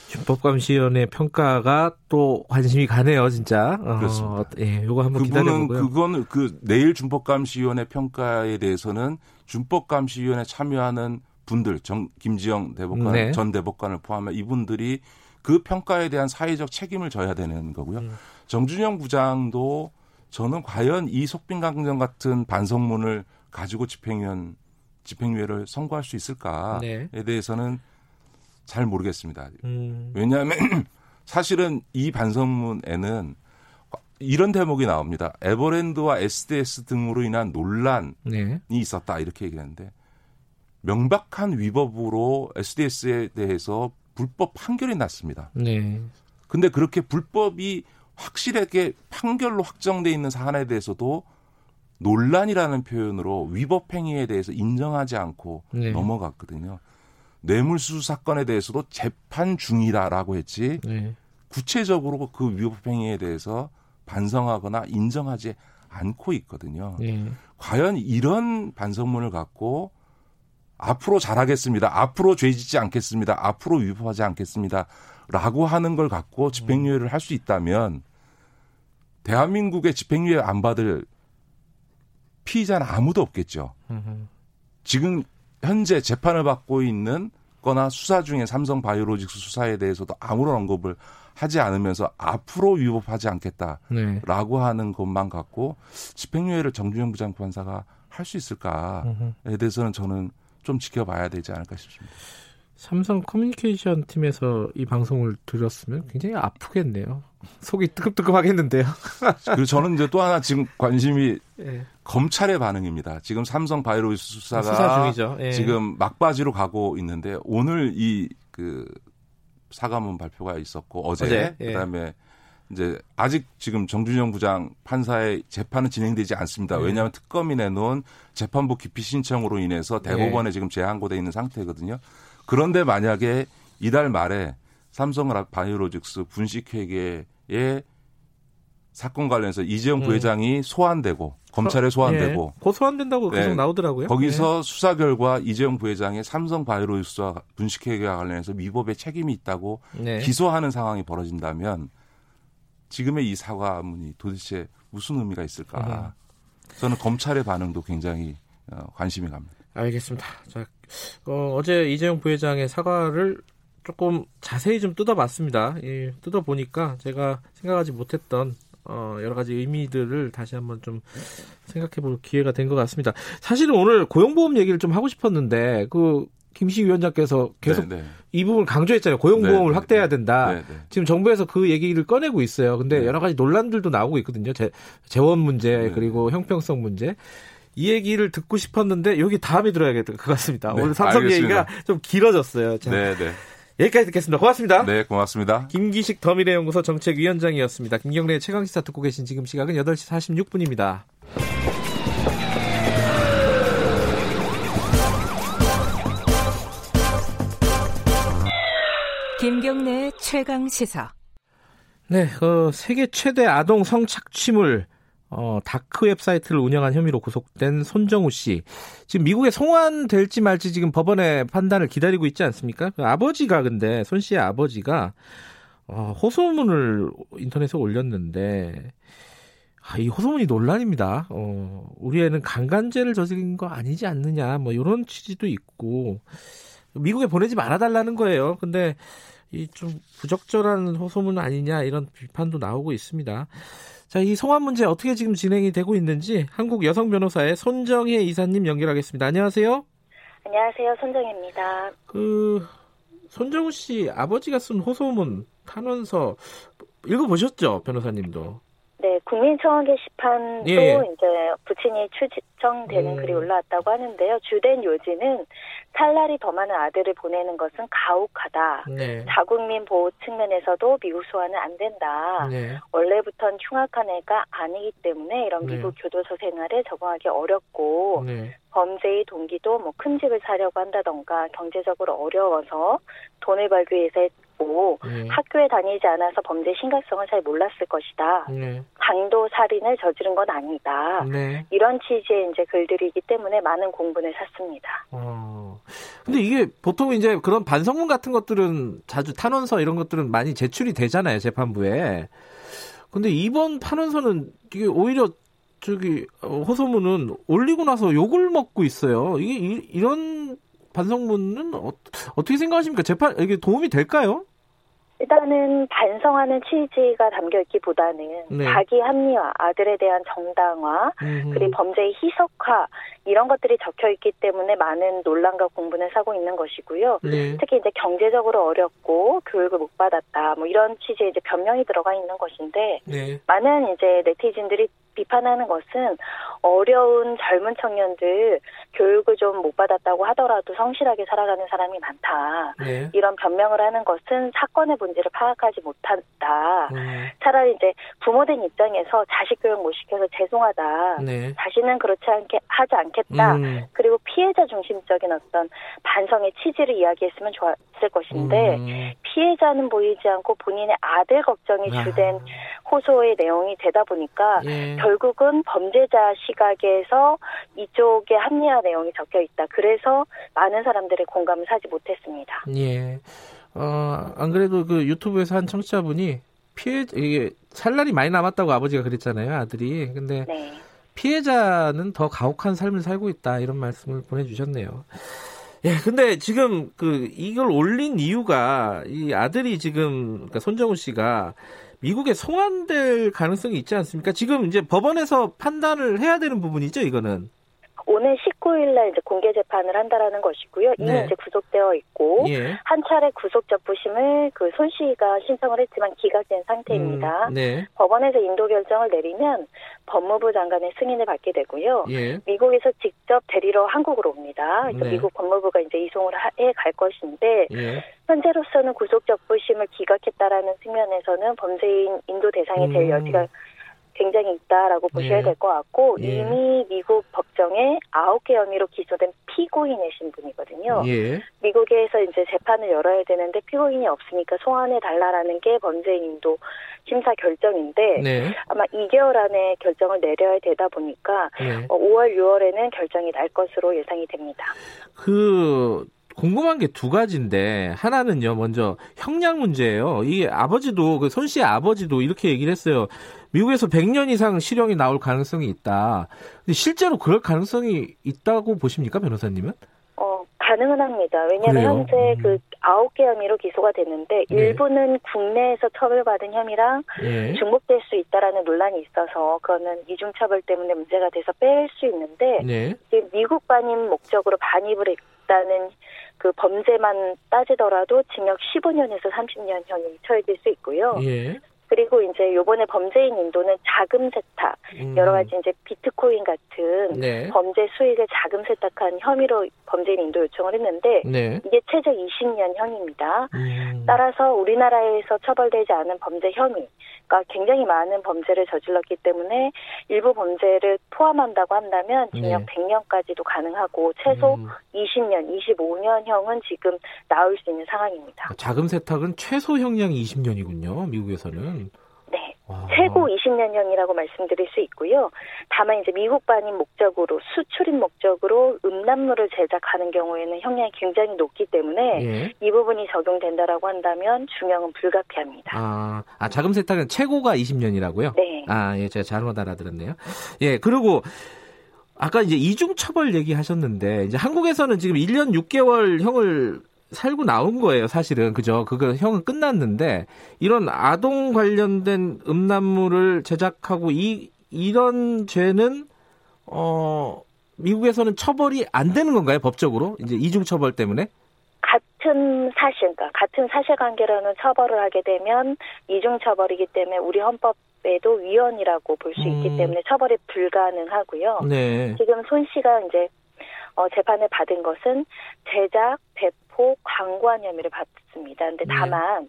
준법감시위원회 평가가 또 관심이 가네요, 진짜. 어, 그렇습니다. 예, 요거 한번 기다려보고요. 그거는 그 내일 준법감시위원회 평가에 대해서는 준법감시위원회 참여하는 분들, 정, 김지영 대법관, 네. 전 대법관을 포함해 이분들이 그 평가에 대한 사회적 책임을 져야 되는 거고요. 음. 정준영 부장도 저는 과연 이 속빈강정 같은 반성문을 가지고 집행위원 집행유예를 선고할 수 있을까에 네. 대해서는 잘 모르겠습니다. 음. 왜냐하면 사실은 이 반성문에는 이런 대목이 나옵니다. 에버랜드와 SDS 등으로 인한 논란이 네. 있었다 이렇게 얘기하는데 명백한 위법으로 SDS에 대해서 불법 판결이 났습니다. 네. 근데 그렇게 불법이 확실하게 판결로 확정돼 있는 사안에 대해서도 논란이라는 표현으로 위법 행위에 대해서 인정하지 않고 네. 넘어갔거든요. 뇌물수수 사건에 대해서도 재판 중이다라고 했지 네. 구체적으로 그 위법 행위에 대해서 반성하거나 인정하지 않고 있거든요. 네. 과연 이런 반성문을 갖고 앞으로 잘하겠습니다. 앞으로 죄 짓지 않겠습니다. 앞으로 위법하지 않겠습니다. 라고 하는 걸 갖고 집행유예를 할 수 있다면 대한민국의 집행유예 안 받을 피의자는 아무도 없겠죠. 지금 현재 재판을 받고 있는 거나 수사 중에 삼성 바이오로직스 수사에 대해서도 아무런 언급을 하지 않으면서 앞으로 위법하지 않겠다라고 네. 하는 것만 갖고 집행유예를 정준영 부장판사가 할 수 있을까에 대해서는 저는 좀 지켜봐야 되지 않을까 싶습니다. 삼성 커뮤니케이션 팀에서 이 방송을 들었으면 굉장히 아프겠네요. 속이 뜨끔뜨끔하겠는데요. 그리고 저는 이제 또 하나 지금 관심이 예. 검찰의 반응입니다. 지금 삼성 바이오로스 수사가 수사 중이죠. 예. 지금 막바지로 가고 있는데 오늘 이 그 사과문 발표가 있었고 어제, 어제? 예. 그다음에 이제 아직 지금 정준영 부장 판사의 재판은 진행되지 않습니다. 네. 왜냐하면 특검이 내놓은 재판부 기피 신청으로 인해서 대법원에 네. 지금 재항고돼 있는 상태거든요. 그런데 만약에 이달 말에 삼성 바이오로직스 분식회계의 사건 관련해서 이재용 음. 부회장이 소환되고 검찰에 소환되고 네. 고 소환된다고 계속 네. 나오더라고요. 거기서 네. 수사 결과 이재용 부회장의 삼성 바이오로직스와 분식회계와 관련해서 위법의 책임이 있다고 네. 기소하는 상황이 벌어진다면 지금의 이 사과문이 도대체 무슨 의미가 있을까? 저는 검찰의 반응도 굉장히 어, 관심이 갑니다. 알겠습니다. 자, 어, 어제 이재용 부회장의 사과를 조금 자세히 좀 뜯어봤습니다. 예, 뜯어보니까 제가 생각하지 못했던 어, 여러 가지 의미들을 다시 한번 좀 생각해 볼 기회가 된 것 같습니다. 사실은 오늘 고용보험 얘기를 좀 하고 싶었는데, 그, 김시 위원장께서 계속 네네. 네. 이 부분을 강조했잖아요. 고용보험을 네네. 네, 확대해야 네. 된다. 네네. 지금 정부에서 그 얘기를 꺼내고 있어요. 근데 여러 가지 논란들도 나오고 있거든요. 재, 재원 문제 그리고 형평성 문제. 이 얘기를 듣고 싶었는데 여기 다음에 들어야 될것 같습니다. 오늘 삼성 알겠습니다. 얘기가 좀 길어졌어요. 자, 네 네. 여기까지 듣겠습니다. 고맙습니다. 네, 고맙습니다. 김기식 더미래연구소 정책위원장이었습니다. 김경래 최강시사 듣고 계신 지금 시각은 8시 46분입니다. 김경래 최강 시사. 네, 어, 세계 최대 아동 성착취물 어, 다크 웹사이트를 운영한 혐의로 구속된 손정우 씨. 지금 미국에 송환될지 말지 지금 법원의 판단을 기다리고 있지 않습니까? 그 아버지가 근데 손 씨의 아버지가 어, 호소문을 인터넷에 올렸는데 아, 이 호소문이 논란입니다. 어, 우리 애는 강간죄를 저지른 거 아니지 않느냐, 뭐, 이런 취지도 있고, 미국에 보내지 말아달라는 거예요. 근데 이 좀 부적절한 호소문 아니냐 이런 비판도 나오고 있습니다. 자, 이 성환 문제 어떻게 지금 진행이 되고 있는지 한국 여성 변호사의 손정혜 이사님 연결하겠습니다. 안녕하세요. 안녕하세요. 손정혜입니다. 그 손정우 씨 아버지가 쓴 호소문 탄원서 읽어보셨죠, 변호사님도? 네, 국민청원 게시판도 예. 이제 부친이 추정되는 음. 글이 올라왔다고 하는데요. 주된 요지는 찰날이 더 많은 아들을 보내는 것은 가혹하다. 네. 자국민 보호 측면에서도 미국 소환은 안 된다. 네. 원래부터는 흉악한 애가 아니기 때문에 이런 네. 미국 네. 교도소 생활에 적응하기 어렵고 네. 범죄의 동기도 뭐 큰 집을 사려고 한다던가 경제적으로 어려워서 돈을 벌기 위해서 했고 네. 학교에 다니지 않아서 범죄 심각성을 잘 몰랐을 것이다. 네. 강도 살인을 저지른 건 아니다. 네. 이런 취지의 이제 글들이기 때문에 많은 공분을 샀습니다. 어. 근데 이게 보통 이제 그런 반성문 같은 것들은 자주 탄원서 이런 것들은 많이 제출이 되잖아요 재판부에. 근데 이번 탄원서는 이게 오히려 저기 어, 호소문은 올리고 나서 욕을 먹고 있어요. 이게 이, 이런 반성문은 어, 떻게 생각하십니까? 재판 이게 도움이 될까요? 일단은 반성하는 취지가 담겨 있기보다는 네. 자기 합리화, 아들에 대한 정당화, 음흠. 그리고 범죄의 희석화 이런 것들이 적혀 있기 때문에 많은 논란과 공분을 사고 있는 것이고요. 네. 특히 이제 경제적으로 어렵고 교육을 못 받았다, 뭐 이런 취지의 이제 변명이 들어가 있는 것인데 네. 많은 이제 네티즌들이 비판하는 것은 어려운 젊은 청년들 교육을 좀 못 받았다고 하더라도 성실하게 살아가는 사람이 많다. 네. 이런 변명을 하는 것은 사건의 본질을 파악하지 못한다. 네. 차라리 이제 부모된 입장에서 자식 교육 못 시켜서 죄송하다. 네. 자신은 그렇지 않게 하지 않겠다. 음. 그리고 피해자 중심적인 어떤 반성의 취지를 이야기했으면 좋았을 것인데 음. 피해자는 보이지 않고 본인의 아들 걱정이 아. 주된 호소의 내용이 되다 보니까 예. 결 국은 범죄자 시각에서 이쪽에 합리화 내용이 적혀 있다. 그래서 많은 사람들의 공감을 사지 못했습니다. 예. 어, 안 그래도 그 유튜브에서 한 청취자분이 피해 이게 살 날이 많이 남았다고 아버지가 그랬잖아요, 아들이. 근데 네. 피해자는 더 가혹한 삶을 살고 있다 이런 말씀을 보내주셨네요. 예, 근데 지금 그 이걸 올린 이유가 이 아들이 지금 그러니까 손정우 씨가 미국에 송환될 가능성이 있지 않습니까? 지금 이제 법원에서 판단을 해야 되는 부분이죠, 이거는. 오늘 19일 날 이제 공개 재판을 한다라는 것이고요. 이미 네. 이제 구속되어 있고 예. 한 차례 구속 접부심을 그 손 씨가 신청을 했지만 기각된 상태입니다. 음, 네. 법원에서 인도 결정을 내리면 법무부 장관의 승인을 받게 되고요. 예. 미국에서 직접 데리러 한국으로 옵니다. 네. 미국 법무부가 이제 이송을 해 갈 것인데 예. 현재로서는 구속 접부심을 기각했다라는 측면에서는 범죄인 인도 대상이 될 음. 여지가 굉장히 있다라고 보셔야 네. 될것 같고 예. 이미 미국 법정에 아홉 개 혐의로 기소된 피고인의 신분이거든요. 예. 미국에서 이제 재판을 열어야 되는데 피고인이 없으니까 소환해 달라라는 게 범죄인도 심사 결정인데 네. 아마 2개월 안에 결정을 내려야 되다 보니까 네. 5월, 어, 6월에는 결정이 날 것으로 예상이 됩니다. 그 궁금한 게 두 가지인데 하나는요 먼저 형량 문제예요. 이 아버지도 그 손 씨의 아버지도 이렇게 얘기를 했어요. 미국에서 100년 이상 실형이 나올 가능성이 있다. 근데 실제로 그럴 가능성이 있다고 보십니까, 변호사님은? 어, 가능은 합니다. 왜냐하면 현재 음. 그 아홉 개 혐의로 기소가 됐는데 네. 일부는 국내에서 처벌받은 혐의랑 네. 중복될 수 있다라는 논란이 있어서 그거는 이중 처벌 때문에 문제가 돼서 뺄 수 있는데 네. 미국 반입 목적으로 반입을 했다는 그 범죄만 따지더라도 징역 15년에서 30년형이 처해질 수 있고요. 예. 그리고 이제 요번에 범죄인 인도는 자금 세탁, 음. 여러 가지 이제 비트코인 같은 네. 범죄 수익을 자금 세탁한 혐의로 범죄인 인도 요청을 했는데 네. 이게 최저 20년형입니다. 음. 따라서 우리나라에서 처벌되지 않은 범죄 혐의가 굉장히 많은 범죄를 저질렀기 때문에 일부 범죄를 포함한다고 한다면 징역 네. 100년까지도 가능하고 최소 음. 20년, 25년형은 지금 나올 수 있는 상황입니다. 자금 세탁은 최소 형량이 20년이군요. 미국에서는. 최고 20년형이라고 말씀드릴 수 있고요. 다만 이제 미국 반입 목적으로 수출입 목적으로 음란물을 제작하는 경우에는 형량이 굉장히 높기 때문에 예. 이 부분이 적용된다라고 한다면 중형은 불가피합니다. 아, 아 자금 세탁은 최고가 20년이라고요? 네. 아, 예, 제가 잘못 알아들었네요. 예, 그리고 아까 이제 이중 처벌 얘기하셨는데 이제 한국에서는 지금 1년 6개월 형을 살고 나온 거예요, 사실은. 그죠? 그거 형은 끝났는데, 이런 아동 관련된 음란물을 제작하고, 이, 이런 죄는, 어, 미국에서는 처벌이 안 되는 건가요, 법적으로? 이제 이중 처벌 때문에? 같은 사실, 그러니까 같은 사실관계로는 처벌을 하게 되면 이중 처벌이기 때문에 우리 헌법 에도 위헌이라고 볼수 있기 음. 때문에 처벌이 불가능하고요. 네. 지금 손 씨가 이제 어, 재판을 받은 것은 제작, 배포, 광고한 혐의를 받습니다. 근데 네. 다만 네.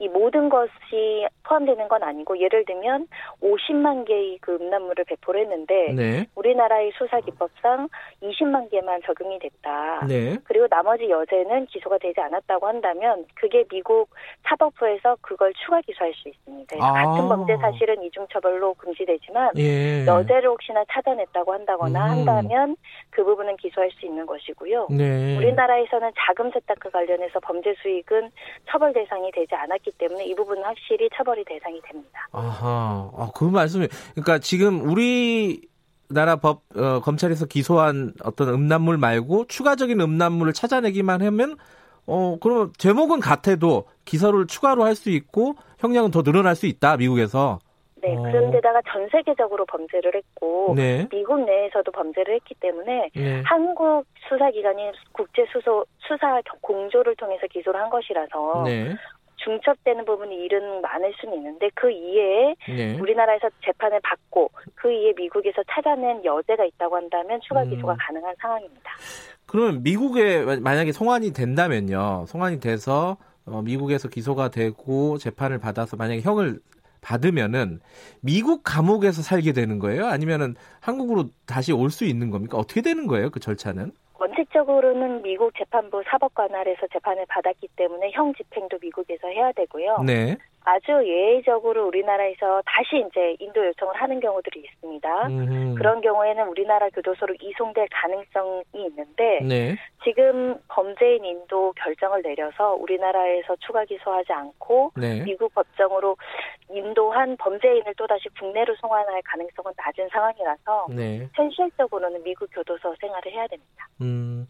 이 모든 것이 포함되는 건 아니고 예를 들면 50만 개의 그 음란물을 배포를 했는데 네. 우리나라의 수사 기법상 20만 개만 적용이 됐다. 네. 그리고 나머지 여죄는 기소가 되지 않았다고 한다면 그게 미국 사법부에서 그걸 추가 기소할 수 있습니다. 아. 같은 범죄 사실은 이중 처벌로 금지되지만 예. 여죄를 혹시나 찾아냈다고 한다거나 음. 한다면 그 부분은 기소할 수 있는 것이고요. 네. 우리나라에서는 자금 세탁과 관련해서 범죄 수익은 처벌 대상이 되지 않았기 때문에 이 부분은 확실히 처벌이 대상이 됩니다. 아하, 아, 그 말씀이, 그러니까 지금 우리 나라 법 어, 검찰에서 기소한 어떤 음란물 말고 추가적인 음란물을 찾아내기만 하면 어, 그러면 제목은 같아도 기사를 추가로 할 수 있고 형량은 더 늘어날 수 있다, 미국에서. 네, 어. 그런데다가 전 세계적으로 범죄를 했고 네. 미국 내에서도 범죄를 했기 때문에 네. 한국 수사기관이 국제 수소 수사 공조를 통해서 기소를 한 것이라서 네. 중첩되는 부분이 일은 많을 수는 있는데 그 이외에 네. 우리나라에서 재판을 받고 그 이에 미국에서 찾아낸 여죄가 있다고 한다면 추가 기소가 음. 가능한 상황입니다. 그러면 미국에 만약에 송환이 된다면요. 송환이 돼서 어, 미국에서 기소가 되고 재판을 받아서 만약에 형을 받으면은 미국 감옥에서 살게 되는 거예요? 아니면은 한국으로 다시 올 수 있는 겁니까? 어떻게 되는 거예요? 그 절차는? 원칙적으로는 미국 재판부 사법관할에서 재판을 받았기 때문에 형 집행도 미국에서 해야 되고요. 네. 아주 예외적으로 우리나라에서 다시 이제 인도 요청을 하는 경우들이 있습니다. 음. 그런 경우에는 우리나라 교도소로 이송될 가능성이 있는데 네. 지금 범죄인 인도 결정을 내려서 우리나라에서 추가 기소하지 않고 네. 미국 법정으로 인도한 범죄인을 또다시 국내로 송환할 가능성은 낮은 상황이라서 네. 현실적으로는 미국 교도소 생활을 해야 됩니다. 음,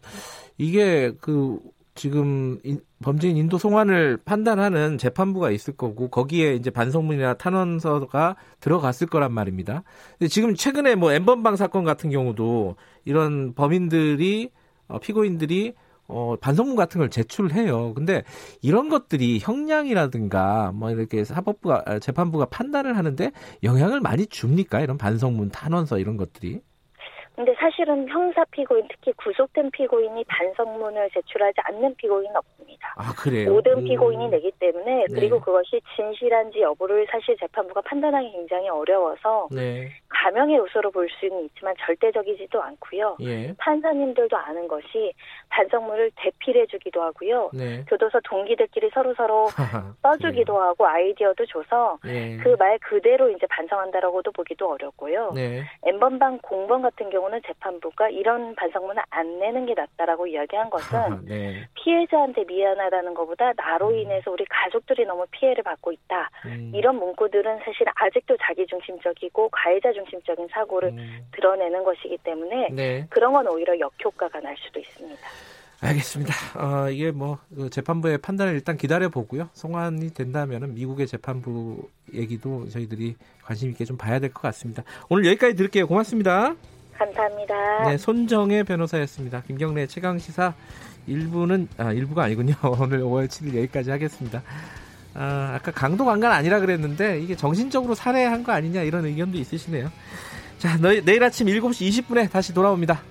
이게 그 지금 범죄인 인도 송환을 판단하는 재판부가 있을 거고 거기에 이제 반성문이나 탄원서가 들어갔을 거란 말입니다. 근데 지금 최근에 뭐 엠번방 사건 같은 경우도 이런 범인들이 어, 피고인들이 어, 반성문 같은 걸 제출해요. 근데 이런 것들이 형량이라든가 뭐 이렇게 사법부가 아, 재판부가 판단을 하는데 영향을 많이 줍니까? 이런 반성문, 탄원서 이런 것들이? 근데 사실은 형사 피고인 특히 구속된 피고인이 반성문을 제출하지 않는 피고인은 없습니다. 아 그래요? 모든 음. 피고인이 내기 때문에 그리고 네. 그것이 진실한지 여부를 사실 재판부가 판단하기 굉장히 어려워서 네. 가명의 요소로 볼 수는 있지만 절대적이지도 않고요. 예. 판사님들도 아는 것이 반성문을 대필해주기도 하고요. 네. 교도소 동기들끼리 서로 서로 써주기도 그래요. 하고 아이디어도 줘서 네. 그말 그대로 이제 반성한다라고도 보기도 어렵고요. 네. 엠번방 공범 같은 경우 는 재판부가 이런 반성문을 안 내는 게 낫다라고 이야기한 것은 네. 피해자한테 미안하다는 것보다 나로 음. 인해서 우리 가족들이 너무 피해를 받고 있다. 음. 이런 문구들은 사실 아직도 자기중심적이고 가해자 중심적인 사고를 음. 드러내는 것이기 때문에 네. 그런 건 오히려 역효과가 날 수도 있습니다. 알겠습니다. 어, 이게 뭐그 재판부의 판단을 일단 기다려 보고요. 송환이 된다면은 미국의 재판부 얘기도 저희들이 관심 있게 좀 봐야 될 것 같습니다. 오늘 여기까지 드릴게요. 고맙습니다. 감사합니다. 네, 손정혜 변호사였습니다. 김경래 최강 시사 1부는 아 1부가 아니군요. 오늘 5월 7일 여기까지 하겠습니다. 아, 아까 강도 강간 아니라 그랬는데 이게 정신적으로 살해한 거 아니냐 이런 의견도 있으시네요. 자, 너, 내일 아침 7시 20분에 다시 돌아옵니다.